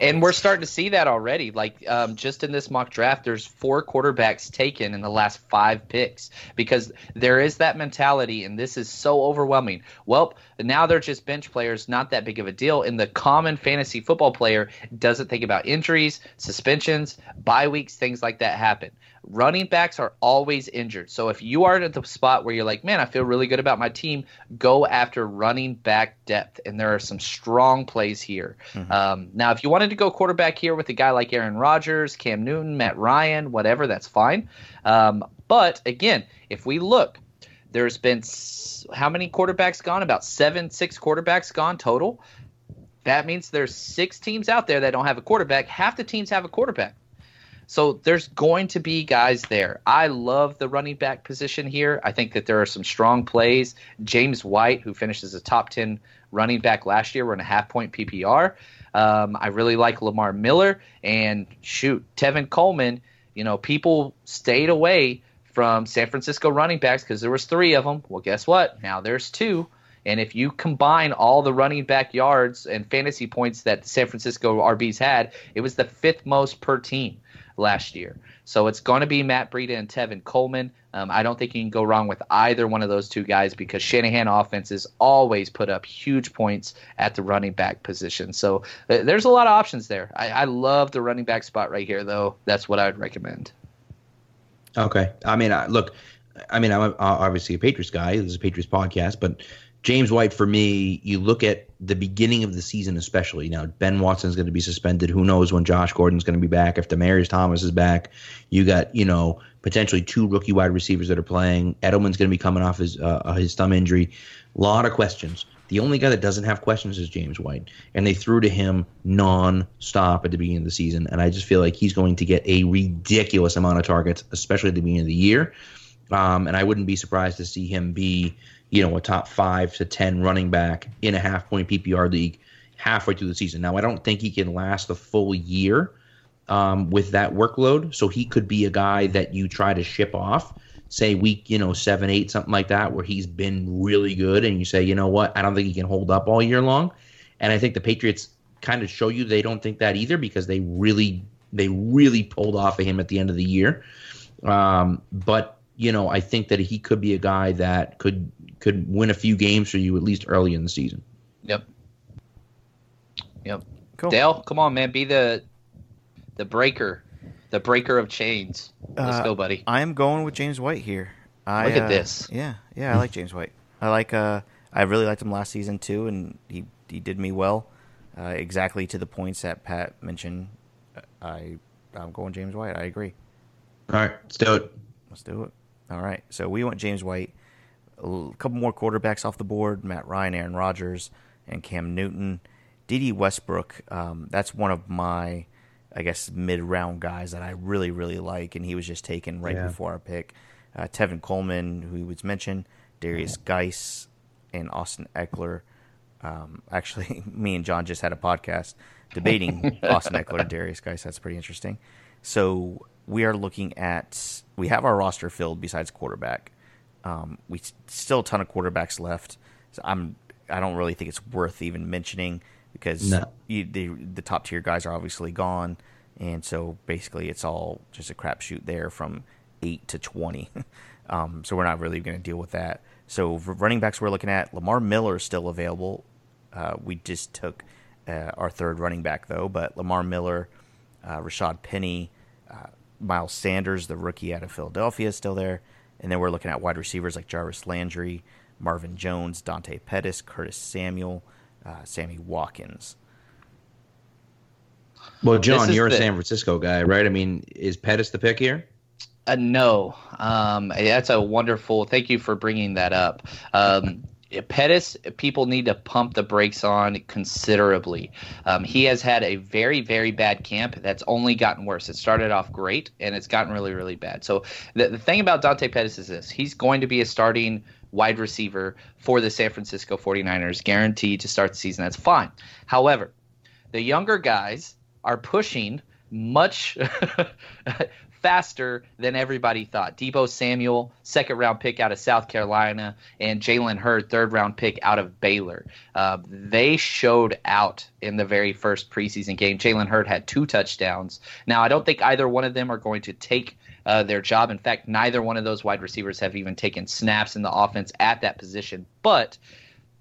And we're starting to see that already. Like, um, just in this mock draft, there's four quarterbacks taken in the last five picks because there is that mentality, and this is so overwhelming. Well, now they're just bench players, not that big of a deal. And the common fantasy football player doesn't think about injuries, suspensions, bye weeks, things like that happen running backs are always injured. So if you are at the spot where you're like, man, I feel really good about my team, go after running back depth. And there are some strong plays here. Mm-hmm. Um, now, if you wanted to go quarterback here with a guy like Aaron Rodgers, Cam Newton, Matt Ryan, whatever, that's fine. Um, but again, if we look, there's been s- how many quarterbacks gone? About seven, six quarterbacks gone total. That means there's six teams out there that don't have a quarterback. Half the teams have a quarterback. So there's going to be guys there. I love the running back position here. I think that there are some strong plays. James White, who finishes a top 10 running back last year, we're in a half point PPR. Um, I really like Lamar Miller and shoot, Tevin Coleman. You know, people stayed away from San Francisco running backs because there was three of them. Well, guess what? Now there's two. And if you combine all the running back yards and fantasy points that San Francisco RBs had, it was the fifth most per team last year. So it's going to be Matt Breida and Tevin Coleman. Um, I don't think you can go wrong with either one of those two guys because Shanahan offenses always put up huge points at the running back position. So uh, there's a lot of options there. I, I love the running back spot right here, though. That's what I would recommend. Okay. I mean, I, look, I mean, I'm obviously a Patriots guy. This is a Patriots podcast, but James White, for me, you look at the beginning of the season, especially now. Ben Watson's going to be suspended. Who knows when Josh Gordon's going to be back? If Demaryius Thomas is back, you got you know potentially two rookie wide receivers that are playing. Edelman's going to be coming off his uh, his thumb injury. A lot of questions. The only guy that doesn't have questions is James White, and they threw to him non-stop at the beginning of the season, and I just feel like he's going to get a ridiculous amount of targets, especially at the beginning of the year. Um, and I wouldn't be surprised to see him be, you know, a top five to ten running back in a half-point PPR league halfway through the season. Now, I don't think he can last the full year um, with that workload, so he could be a guy that you try to ship off say week, you know, seven, eight, something like that, where he's been really good, and you say, you know what, I don't think he can hold up all year long. And I think the Patriots kind of show you they don't think that either because they really, they really pulled off of him at the end of the year. Um, but you know, I think that he could be a guy that could could win a few games for you at least early in the season. Yep. Yep. Cool. Dale, come on, man, be the the breaker the breaker of chains. Let's uh, go, buddy. I am going with James White here. I, Look at uh, this. Yeah, yeah, I like James White. I like. Uh, I really liked him last season too, and he he did me well. Uh, exactly to the points that Pat mentioned. I I'm going James White. I agree. All right, let's do it. Let's do it. All right. So we want James White. A couple more quarterbacks off the board: Matt Ryan, Aaron Rodgers, and Cam Newton. Dede Westbrook. Um, that's one of my I guess mid round guys that I really really like, and he was just taken right yeah. before our pick. Uh, Tevin Coleman, who was mentioned, Derrius Guice, and Austin Ekeler. Um, actually, me and John just had a podcast debating Austin Ekeler and Derrius Guice. That's pretty interesting. So we are looking at we have our roster filled besides quarterback. Um, we still a ton of quarterbacks left. So I'm I don't really think it's worth even mentioning because no. you, the the top tier guys are obviously gone, and so basically it's all just a crapshoot there from eight to twenty. um, so we're not really going to deal with that. So running backs we're looking at Lamar Miller is still available. Uh, we just took uh, our third running back though, but Lamar Miller, uh, Rashaad Penny, uh, Miles Sanders, the rookie out of Philadelphia, is still there, and then we're looking at wide receivers like Jarvis Landry, Marvin Jones, Dante Pettis, Curtis Samuel uh, Sammy Watkins. Well, John, you're the, a San Francisco guy, right? I mean, is Pettis the pick here? Uh, no, um, that's a wonderful. Thank you for bringing that up. Um, Pettis, people need to pump the brakes on considerably. Um, he has had a very, very bad camp that's only gotten worse. It started off great and it's gotten really, really bad. So the, the thing about Dante Pettis is this he's going to be a starting wide receiver for the San Francisco 49ers, guaranteed to start the season. That's fine. However, the younger guys are pushing much faster than everybody thought. Deebo Samuel, second round pick out of South Carolina, and Jalen Hurd, third round pick out of Baylor. Uh, they showed out in the very first preseason game. Jalen Hurd had two touchdowns. Now, I don't think either one of them are going to take uh, their job. In fact, neither one of those wide receivers have even taken snaps in the offense at that position. But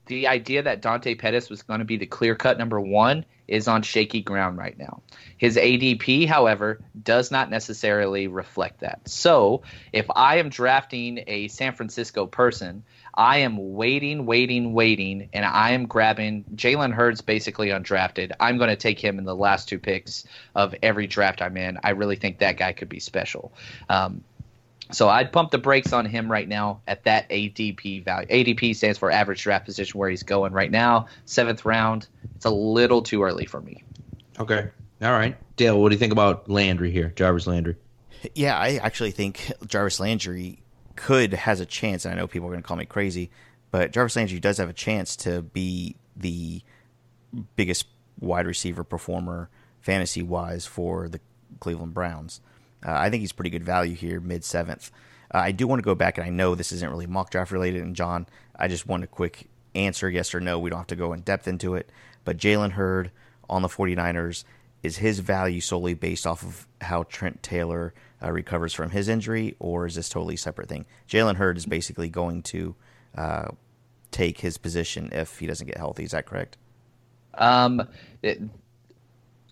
the idea that Dante Pettis was going to be the clear cut number one is on shaky ground right now. His ADP, however, does not necessarily reflect that. So if I am drafting a San Francisco person, I am waiting, waiting, waiting, and I am grabbing Jalen Hurds basically undrafted. I'm going to take him in the last two picks of every draft I'm in. I really think that guy could be special. Um, so I'd pump the brakes on him right now at that ADP value. ADP stands for average draft position where he's going right now, seventh round. It's a little too early for me. Okay. All right. Dale, what do you think about Landry here, Jarvis Landry? Yeah, I actually think Jarvis Landry could has a chance, and I know people are going to call me crazy, but Jarvis Landry does have a chance to be the biggest wide receiver performer fantasy wise for the Cleveland Browns. Uh, I think he's pretty good value here, mid seventh. Uh, I do want to go back, and I know this isn't really mock draft related. And John, I just want a quick answer, yes or no. We don't have to go in depth into it. But Jalen Hurd on the 49ers is his value solely based off of how Trent Taylor uh, recovers from his injury, or is this totally separate thing? Jalen Hurd is basically going to uh, take his position if he doesn't get healthy. Is that correct? Um, it,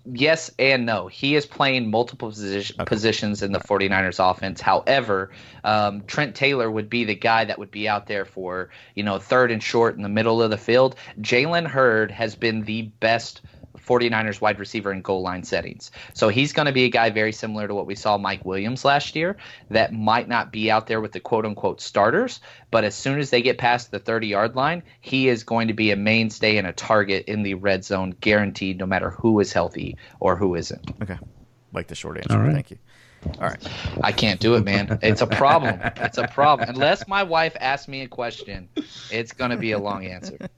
yes and no. He is playing multiple position, okay. positions in the 49ers offense. However, um, Trent Taylor would be the guy that would be out there for, you know, third and short in the middle of the field. Jalen Hurd has been the best 49ers wide receiver in goal line settings. So he's going to be a guy very similar to what we saw Mike Williams last year that might not be out there with the quote unquote starters, but as soon as they get past the 30 yard line, he is going to be a mainstay and a target in the red zone, guaranteed no matter who is healthy or who isn't. Okay. Like the short answer. Right. Thank you. All right. I can't do it, man. It's a problem. It's a problem. Unless my wife asks me a question, it's going to be a long answer.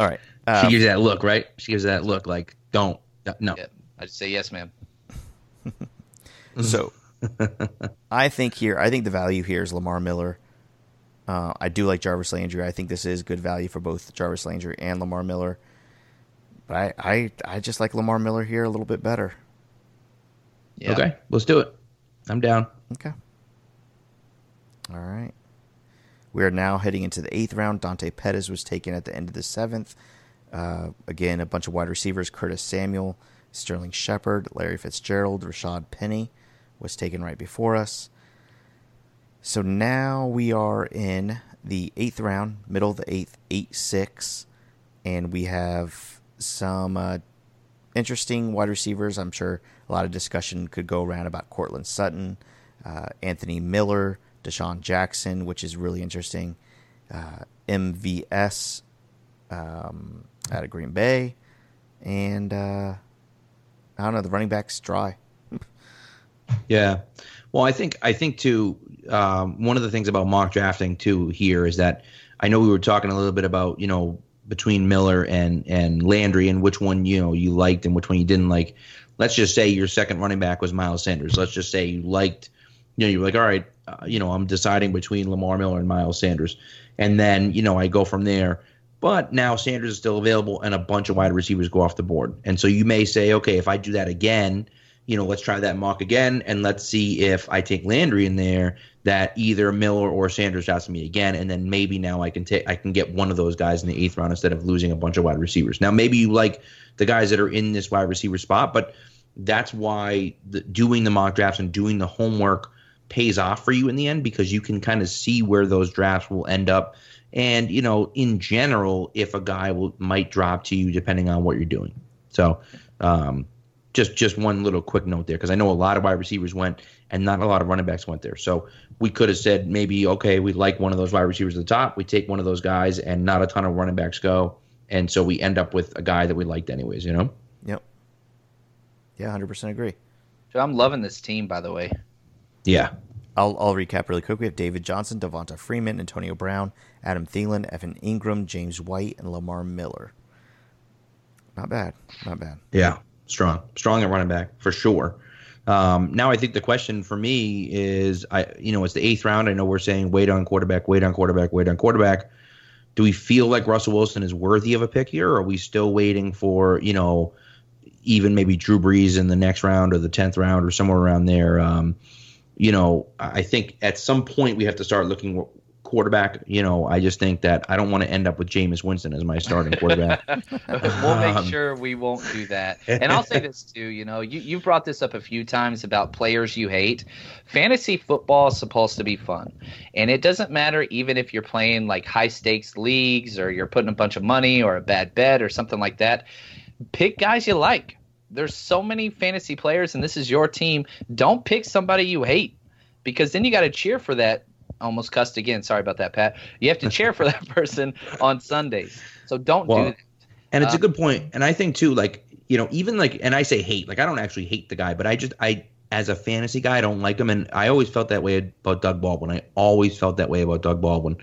All right. Um, she gives that look, right? She gives that look like, don't, no. Yeah, I just say yes, ma'am. so, I think here, I think the value here is Lamar Miller. Uh, I do like Jarvis Landry. I think this is good value for both Jarvis Landry and Lamar Miller. But I, I, I just like Lamar Miller here a little bit better. Yeah. Okay, let's do it. I'm down. Okay. All right. We are now heading into the eighth round. Dante Pettis was taken at the end of the seventh. Uh, again, a bunch of wide receivers: Curtis Samuel, Sterling Shepard, Larry Fitzgerald, Rashaad Penny was taken right before us. So now we are in the eighth round, middle of the eighth, eight six, and we have some uh, interesting wide receivers. I'm sure a lot of discussion could go around about Courtland Sutton, uh, Anthony Miller, DeSean Jackson, which is really interesting. Uh, MVS um, out of Green Bay, and uh, I don't know the running backs dry. yeah, well, I think I think too. Um, one of the things about mock drafting too here is that I know we were talking a little bit about you know between Miller and and Landry and which one you know you liked and which one you didn't like. Let's just say your second running back was Miles Sanders. Let's just say you liked, you know, you're like, all right, uh, you know, I'm deciding between Lamar Miller and Miles Sanders, and then you know I go from there. But now Sanders is still available, and a bunch of wide receivers go off the board. And so you may say, okay, if I do that again, you know, let's try that mock again, and let's see if I take Landry in there, that either Miller or Sanders drafts me again, and then maybe now I can take I can get one of those guys in the eighth round instead of losing a bunch of wide receivers. Now maybe you like the guys that are in this wide receiver spot, but that's why the, doing the mock drafts and doing the homework pays off for you in the end because you can kind of see where those drafts will end up. And you know, in general, if a guy will might drop to you depending on what you're doing. So, um, just just one little quick note there because I know a lot of wide receivers went and not a lot of running backs went there. So we could have said maybe okay, we like one of those wide receivers at the top, we take one of those guys, and not a ton of running backs go, and so we end up with a guy that we liked anyways. You know. Yep. Yeah, hundred percent agree. So I'm loving this team, by the way. Yeah. I'll, I'll recap really quick. We have David Johnson, Devonta Freeman, Antonio Brown, Adam Thielen, Evan Engram, James White, and Lamar Miller. Not bad. Not bad. Yeah strong, strong at running back for sure. Um, now I think the question for me is, I you know, it's the eighth round. I know we're saying wait on quarterback, wait on quarterback, wait on quarterback. Do we feel like Russell Wilson is worthy of a pick here, or are we still waiting for you know, even maybe Drew Brees in the next round or the tenth round or somewhere around there? Um, you know, I think at some point we have to start looking quarterback, you know, I just think that I don't want to end up with Jameis Winston as my starting quarterback. we'll make um, sure we won't do that. And I'll say this too, you know, you, you brought this up a few times about players you hate. Fantasy football is supposed to be fun. And it doesn't matter even if you're playing like high stakes leagues or you're putting a bunch of money or a bad bet or something like that. Pick guys you like. There's so many fantasy players, and this is your team. Don't pick somebody you hate because then you got to cheer for that almost cussed again. Sorry about that, Pat. You have to cheer for that person on Sundays. So don't well, do that. And it's um, a good point. And I think too, like you know, even like, and I say hate, like I don't actually hate the guy, but I just I as a fantasy guy, I don't like him, and I always felt that way about Doug Baldwin. I always felt that way about Doug Baldwin,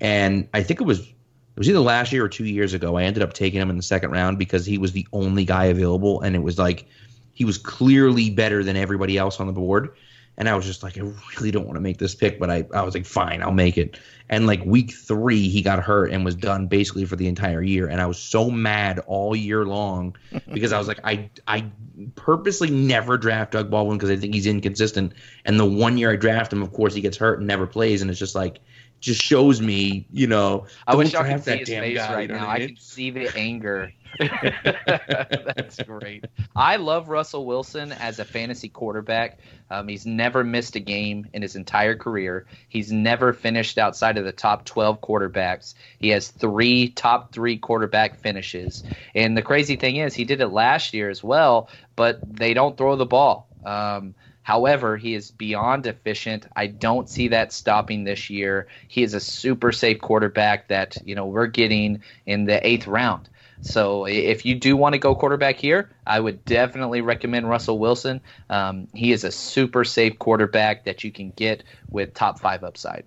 and I think it was it was either last year or two years ago. I ended up taking him in the second round because he was the only guy available, and it was like he was clearly better than everybody else on the board. And I was just like, I really don't want to make this pick, but I, I was like, fine, I'll make it. And like week three, he got hurt and was done basically for the entire year. And I was so mad all year long because I was like, I I purposely never draft Doug Baldwin because I think he's inconsistent. And the one year I draft him, of course, he gets hurt and never plays. And it's just like, just shows me, you know. I wish I could see his face guy, right now. I, mean? I can see the anger That's great. I love Russell Wilson as a fantasy quarterback. Um, he's never missed a game in his entire career. He's never finished outside of the top 12 quarterbacks. He has three top three quarterback finishes. And the crazy thing is, he did it last year as well, but they don't throw the ball. Um, However, he is beyond efficient. I don't see that stopping this year. He is a super safe quarterback that you know we're getting in the eighth round. So if you do want to go quarterback here, I would definitely recommend Russell Wilson. Um, he is a super safe quarterback that you can get with top five upside.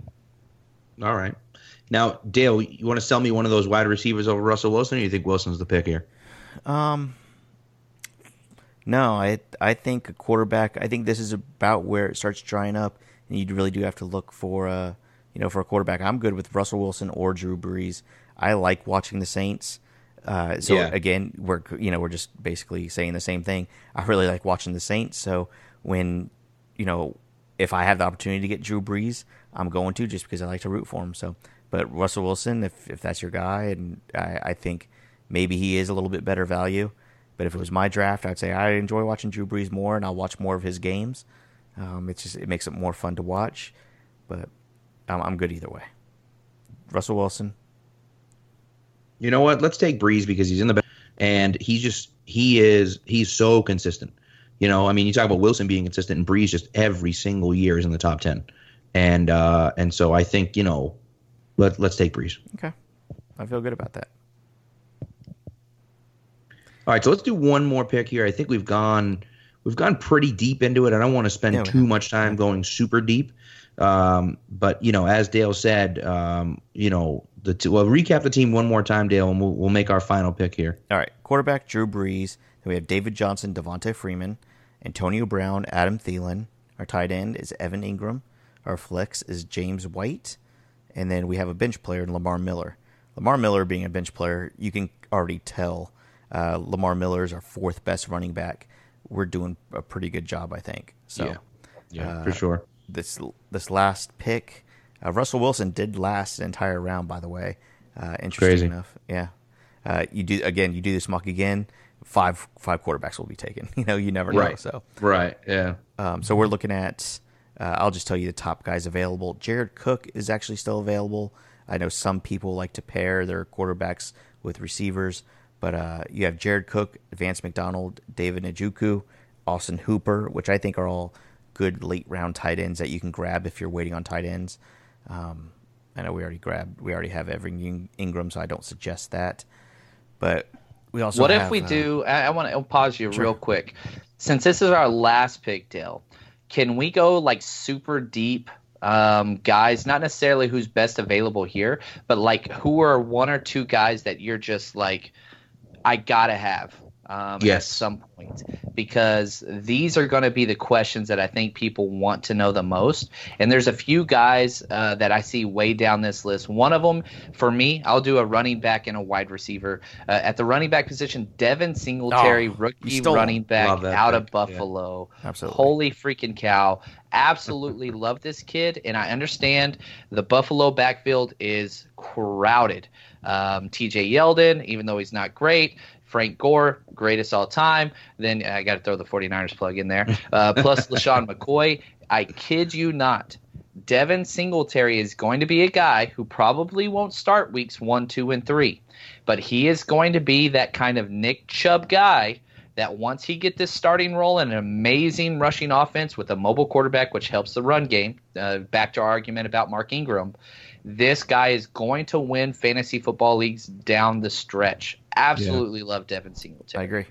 All right. Now, Dale, you want to sell me one of those wide receivers over Russell Wilson, or you think Wilson's the pick here? Um, no, I I think a quarterback. I think this is about where it starts drying up, and you really do have to look for a you know for a quarterback. I'm good with Russell Wilson or Drew Brees. I like watching the Saints. Uh, so yeah. again, we're you know we're just basically saying the same thing. I really like watching the Saints. So when you know if I have the opportunity to get Drew Brees, I'm going to just because I like to root for him. So, but Russell Wilson, if if that's your guy, and I, I think maybe he is a little bit better value. But if it was my draft, I'd say I enjoy watching Drew Brees more, and I'll watch more of his games. Um, it's just it makes it more fun to watch. But I'm, I'm good either way. Russell Wilson, you know what? Let's take Brees because he's in the and he's just he is he's so consistent. You know, I mean, you talk about Wilson being consistent, and Brees just every single year is in the top ten, and uh, and so I think you know, let let's take Brees. Okay, I feel good about that. All right, so let's do one more pick here. I think we've gone we've gone pretty deep into it. I don't want to spend yeah, too much time going super deep. Um, but you know, as Dale said, um, you know, the two, well, recap the team one more time, Dale, and we'll, we'll make our final pick here. All right, quarterback Drew Brees. Then we have David Johnson, Devonta Freeman, Antonio Brown, Adam Thielen. Our tight end is Evan Engram. Our flex is James White, and then we have a bench player in Lamar Miller. Lamar Miller being a bench player, you can already tell uh, Lamar Miller is our fourth best running back. We're doing a pretty good job, I think. So, yeah, yeah uh, for sure. This this last pick uh, Russell Wilson did last an entire round, by the way. Uh, interesting Crazy. enough, yeah. Uh, you do again. You do this mock again. Five five quarterbacks will be taken. You know, you never know. Right. So right, yeah. Um, so we're looking at. Uh, I'll just tell you the top guys available. Jared Cook is actually still available. I know some people like to pair their quarterbacks with receivers, but uh, you have Jared Cook, Vance McDonald, David Njoku, Austin Hooper, which I think are all good late round tight ends that you can grab if you're waiting on tight ends. Um, I know we already grabbed, we already have Evan Engram, so I don't suggest that. But we also what have, if we uh, do? I, I want to pause you sure. real quick. Since this is our last pick, Dale, can we go like super deep? Um, guys, not necessarily who's best available here, but like who are one or two guys that you're just like, I gotta have um, yes. at some point because these are going to be the questions that I think people want to know the most. And there's a few guys uh, that I see way down this list. One of them, for me, I'll do a running back and a wide receiver. Uh, at the running back position, Devin Singletary, oh, rookie running back out pick. of Buffalo. Yeah. Absolutely. Holy freaking cow. Absolutely love this kid. And I understand the Buffalo backfield is crowded. Um, TJ Yeldon, even though he's not great, Frank Gore, greatest all time. Then I got to throw the 49ers plug in there. Uh, plus LeSean McCoy. I kid you not. Devin Singletary is going to be a guy who probably won't start weeks one, two, and three, but he is going to be that kind of Nick Chubb guy that once he get this starting role in an amazing rushing offense with a mobile quarterback, which helps the run game. Uh, back to our argument about Mark Ingram, this guy is going to win fantasy football leagues down the stretch. Absolutely yeah. love Devin Singletary. I agree.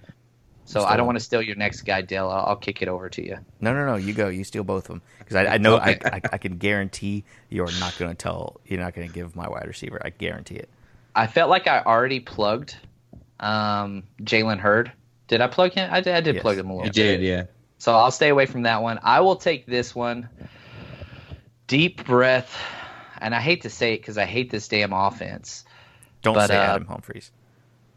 So Still I don't want to steal your next guy, Dale. I'll, I'll, kick it over to you. No, no, no. You go. You steal both of them because I, I, know okay. I, I, I, can guarantee you're not going to tell. You're not going to give my wide receiver. I guarantee it. I felt like I already plugged um, Jalen Hurd. Did I plug him? I did. I did yes. plug him a little. Bit. You did, yeah. So I'll stay away from that one. I will take this one. Deep breath and I hate to say it because I hate this damn offense. Don't but, say uh, Adam Humphries.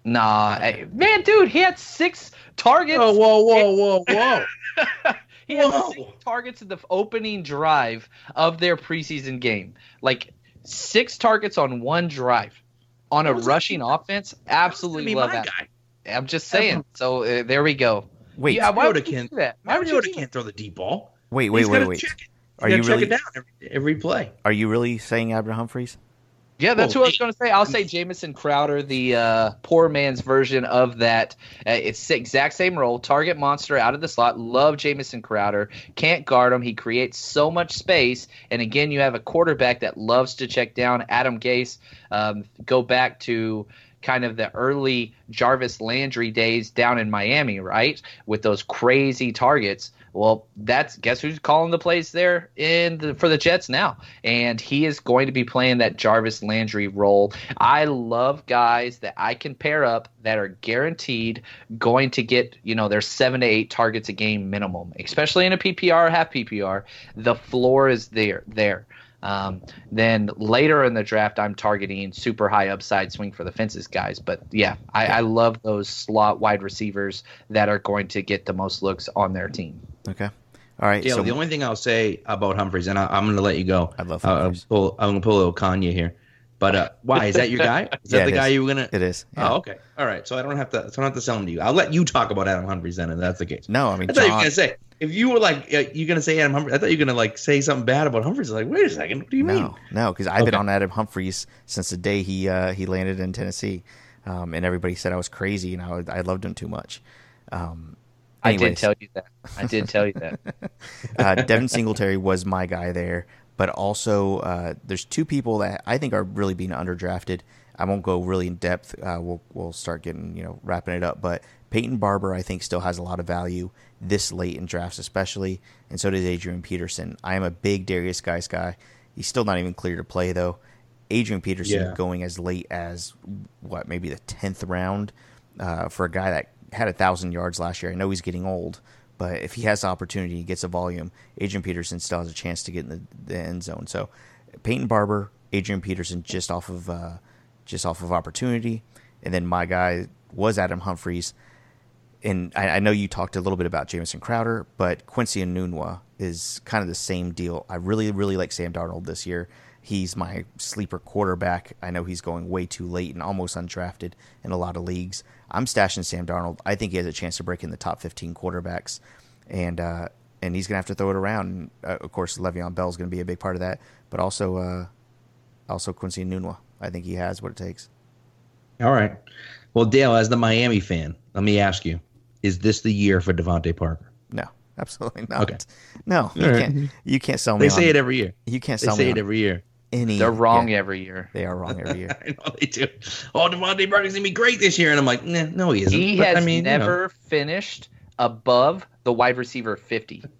Nah, man, dude, he had six targets. Oh, whoa, whoa, whoa, whoa. he had whoa. six targets in the opening drive of their preseason game. Like six targets on one drive on a rushing offense. Absolutely love that. Guy. I'm just saying. So uh, there we go. Wait, yeah, why would Mariota you can't. do that? Why would you can't throw the deep ball. wait, wait, He's wait, gotta wait. Check it. He's Are gotta you check really- it down every, every play? Are you really saying Adam Humphries? Yeah, that's Well, what I was going to say. I'll say Jamison Crowder, the uh, poor man's version of that. Uh, it's exact same role. Target monster out of the slot. Love Jamison Crowder. Can't guard him. He creates so much space. And again, you have a quarterback that loves to check down. Adam Gase. Um, go back to kind of the early Jarvis Landry days down in Miami, right? With those crazy targets. Well, that's guess who's calling the plays there in the, for the Jets now, and he is going to be playing that Jarvis Landry role. I love guys that I can pair up that are guaranteed going to get you know their seven to eight targets a game minimum, especially in a PPR half PPR. The floor is there there. Um, then later in the draft, I'm targeting super high upside swing for the fences guys. But yeah, I, I love those slot wide receivers that are going to get the most looks on their team. Okay. All right. Dale, so the only thing I'll say about Humphries, and I, I'm going to let you go. I love Uh, Humphries. pull, I'm going to pull a little Kanye here. But uh, why is that your guy? Is that Yeah, the guy is. you were gonna? it is. yeah. Oh, okay. All right. So I don't have to. So I don't have to sell him to you. I'll let you talk about Adam Humphries then, if that's the case. No, I mean I thought you were gonna say if you were like uh, you're gonna say Adam Humphries. I thought you were gonna like say something bad about Humphries. Like, wait a second. What do you mean? No, no, because I've been on Adam Humphries since the day he uh, he landed in Tennessee, um, and everybody said I was crazy and I, I loved him too much. Um, I did anyways, tell you that. I did tell you that. uh, Devin Singletary was my guy there, but also uh, there's two people that I think are really being underdrafted. I won't go really in depth. Uh, we'll we'll start getting you know wrapping it up, but Peyton Barber I think still has a lot of value this late in drafts, especially, and so does Adrian Peterson. I am a big Derrius Guice guy. He's still not even clear to play though. Adrian Peterson Yeah. going as late as what maybe the tenth round uh, for a guy that had a thousand yards last year. I know he's getting old, but if he has the opportunity, he gets a volume. Adrian Peterson still has a chance to get in the, the end zone. So Peyton Barber, Adrian Peterson, just off of uh, just off of opportunity, and then my guy was Adam Humphries. And I, I know you talked a little bit about Jamison Crowder, but Quincy and Enunwa is kind of the same deal. I really, really like Sam Darnold this year. He's my sleeper quarterback. I know he's going way too late and almost undrafted in a lot of leagues. I'm stashing Sam Darnold. I think he has a chance to break in the top 15 quarterbacks, and uh, and he's gonna have to throw it around. And, uh, of course, Le'Veon Bell is gonna be a big part of that, but also uh, also Quincy Enunwa. I think he has what it takes. All right. Well, Dale, as the Miami fan, let me ask you: Is this the year for DeVante Parker? No, absolutely not. Okay. No, you All right. can't. You can't sell me. They say on- it every year. You can't sell They sell say me it on every year. Any. They're wrong yeah, every year. they are wrong every year. I know they do. Oh, DeVante Parker's gonna be great this year, and I'm like, nah, no, he isn't. He But, has I mean, you know. never finished above the wide receiver 50.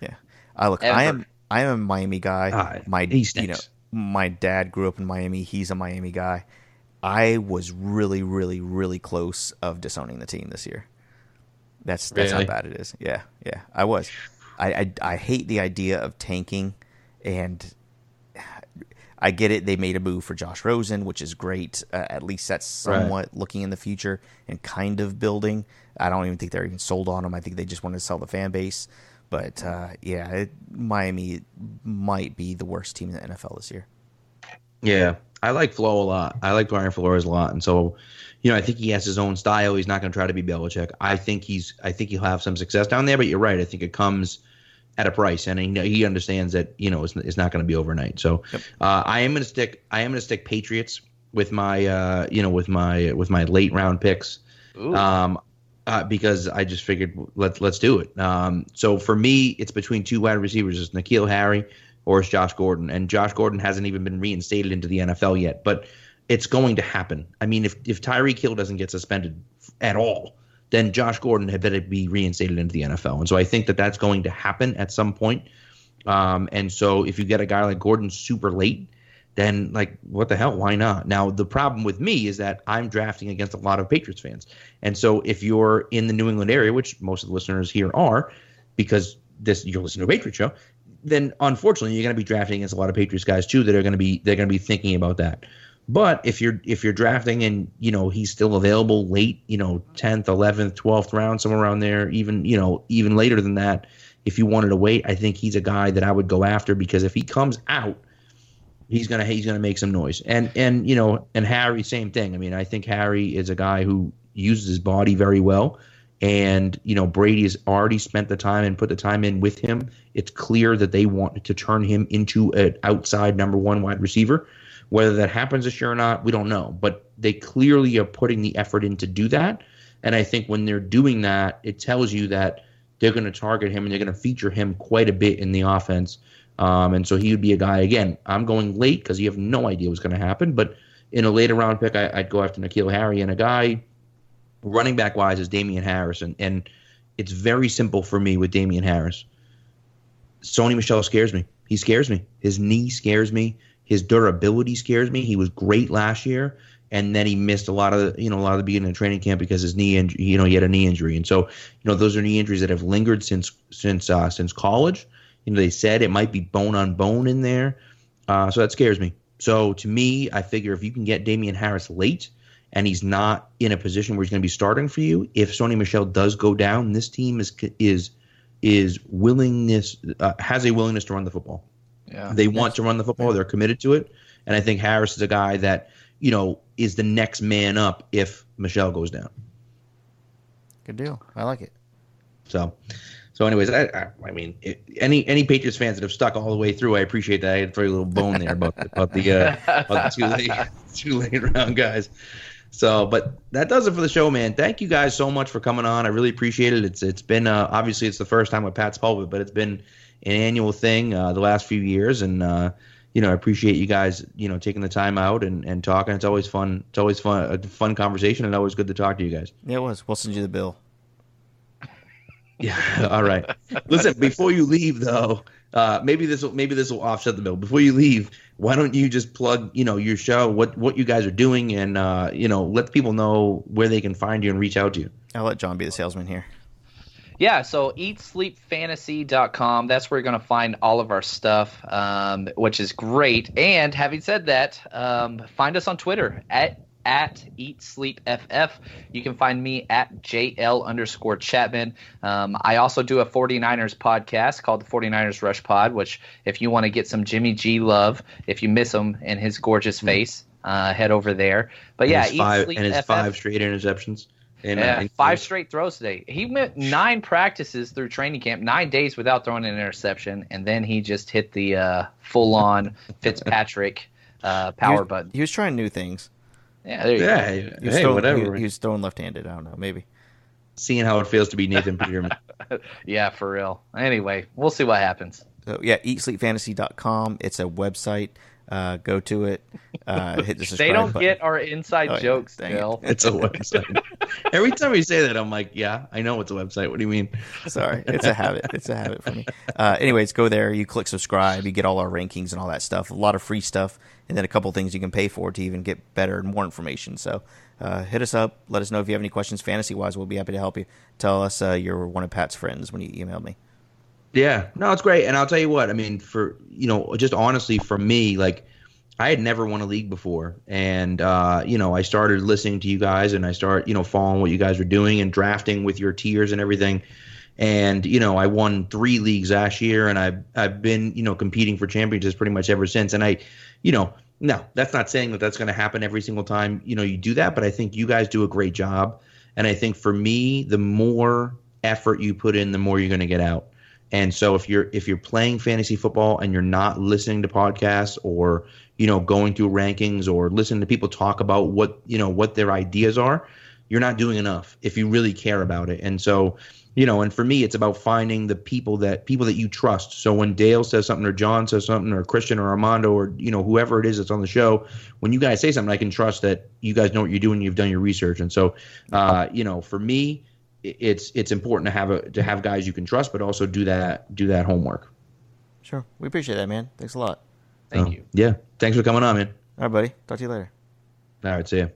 Yeah. I look. I am. I am a Miami guy. Ah, my he you know, my dad grew up in Miami. He's a Miami guy. I was really, really, really close of disowning the team this year. That's that's Really? how bad it is. Yeah, yeah. I was. I, I I hate the idea of tanking, and I get it. They made a move for Josh Rosen, which is great. Uh, at least that's Right. somewhat looking in the future and kind of building. I don't even think they're even sold on him. I think they just wanted to sell the fan base. But uh, yeah, it, Miami might be the worst team in the NFL this year. Yeah, I like Flo a lot. I like Brian Flores a lot, and so, you know, I think he has his own style. He's not going to try to be Belichick. I think he's. I think he'll have some success down there. But you're right. I think it comes at a price, and he, he understands that you know it's, it's not going to be overnight. So, uh, I am going to stick. I am going to stick Patriots with my, uh, you know, with my with my late round picks. Ooh. Um, uh, because I just figured let's let's do it. Um, so for me, it's between two wide receivers: it's N'Keal Harry or it's Josh Gordon. And Josh Gordon hasn't even been reinstated into the NFL yet, but it's going to happen. I mean, if if Tyreek Hill doesn't get suspended at all, then Josh Gordon had better be reinstated into the NFL. And so I think that that's going to happen at some point. Um, and so if you get a guy like Gordon super late, then like what the hell? Why not? Now the problem with me is that I'm drafting against a lot of Patriots fans, and so if you're in the New England area, which most of the listeners here are, because this you're listening to a Patriot show, then unfortunately you're going to be drafting against a lot of Patriots guys too that are going to be they're going to be thinking about that. But if you're if you're drafting and you know he's still available late, you know, tenth, eleventh, twelfth round, somewhere around there, even you know even later than that, if you wanted to wait, I think he's a guy that I would go after because if he comes out, he's gonna he's gonna make some noise. And and you know and Harry, same thing. I mean, I think Harry is a guy who uses his body very well. And you know Brady has already spent the time and put the time in with him. It's clear that they want to turn him into an outside number one wide receiver. Whether that happens this year or not, we don't know. But they clearly are putting the effort in to do that. And I think when they're doing that, it tells you that they're going to target him and they're going to feature him quite a bit in the offense. Um, and so he would be a guy again. I'm going late because you have no idea what's going to happen. But in a later round pick, I, would go after N'Keal Harry and a guy running back wise is Damien Harris, and, and it's very simple for me with Damien Harris. Sony Michel scares me. He scares me. His knee scares me. His durability scares me. He was great last year, and then he missed a lot of you know a lot of the beginning of training camp because his knee injury. You know he had a knee injury, and so you know those are knee injuries that have lingered since since uh, since college. You know they said it might be bone on bone in there, uh, so that scares me. So to me, I figure if you can get Damien Harris late, and he's not in a position where he's going to be starting for you, if Sony Michel does go down, this team is is is willingness uh, has a willingness to run the football. Yeah, they want to run the football. They're committed to it, and I think Harris is a guy that you know is the next man up if Michel goes down. Good deal. I like it. So, so anyways, I, I, I mean, it, any any Patriots fans that have stuck all the way through, I appreciate that. I had to throw a little bone there about about the uh, about the two late two late round guys. So, but that does it for the show, man. Thank you guys so much for coming on. I really appreciate it. It's it's been uh, obviously it's the first time with Pat's pulpit, but it's been an annual thing uh, the last few years, and uh, you know I appreciate you guys you know taking the time out and, and talking. It's always fun. It's always fun a fun conversation, and always good to talk to you guys. Yeah, it was. We'll send you the bill. Yeah. All right. Listen, before you leave though, uh, maybe this will maybe this will offset the bill. Before you leave, why don't you just plug you know your show, what what you guys are doing, and uh, you know let people know where they can find you and reach out to you. I'll let John be the salesman here. Yeah, so eatsleepfantasy.com. That's where you're going to find all of our stuff, um, which is great. And having said that, um, find us on Twitter at at Eat Sleep FF. You can find me at JL underscore Chapman. Um, I also do a 49ers podcast called the 49ers Rush Pod, which if you want to get some Jimmy G love, if you miss him and his gorgeous face, uh, head over there. But yeah, Eat five, Sleep and his FF. five straight interceptions. In, yeah, uh, five straight throws today. He went nine practices through training camp, nine days without throwing an interception, and then he just hit the uh, full-on Fitzpatrick uh, power he was, button. He was trying new things. Yeah, yeah. Hey, he hey, throwing, whatever. He, he, was throwing left-handed. I don't know, maybe. Seeing how it feels to be Nathan Peterman. yeah, for real. Anyway, we'll see what happens. So yeah, eatsleepfantasy.com. It's a website. Uh, go to it. Uh, hit the subscribe They don't button. get our inside oh, jokes, yeah, Bill. It. It's a website. Every time you say that, I'm like, yeah, I know it's a website. What do you mean? Sorry, it's a habit. It's a habit for me. Uh, anyways, go there. You click subscribe. You get all our rankings and all that stuff. A lot of free stuff, and then a couple things you can pay for to even get better and more information. So uh, hit us up. Let us know if you have any questions fantasy wise. We'll be happy to help you. Tell us uh, you're one of Pat's friends when you emailed me. Yeah, no, it's great. And I'll tell you what, I mean, for, you know, just honestly, for me, like, I had never won a league before. And, uh, you know, I started listening to you guys and I start, you know, following what you guys were doing and drafting with your tiers and everything. And, you know, I won three leagues last year and I've, I've been, you know, competing for championships pretty much ever since. And I, you know, no, that's not saying that that's going to happen every single time, you know, you do that. But I think you guys do a great job. And I think for me, the more effort you put in, the more you're going to get out. And so if you're if you're playing fantasy football and you're not listening to podcasts or you know going through rankings or listening to people talk about what you know what their ideas are, you're not doing enough if you really care about it. And so you know, and for me, it's about finding the people that people that you trust. So when Dale says something, or John says something, or Christian, or Armando, or you know whoever it is that's on the show, when you guys say something, I can trust that you guys know what you're doing. You've done your research, and so uh, you know, for me, it's it's important to have a to have guys you can trust, but also do that do that homework. Sure, we appreciate that, man. Thanks a lot. Thank oh. you. Yeah, thanks for coming on, man. All right, buddy. Talk to you later. All right, see you.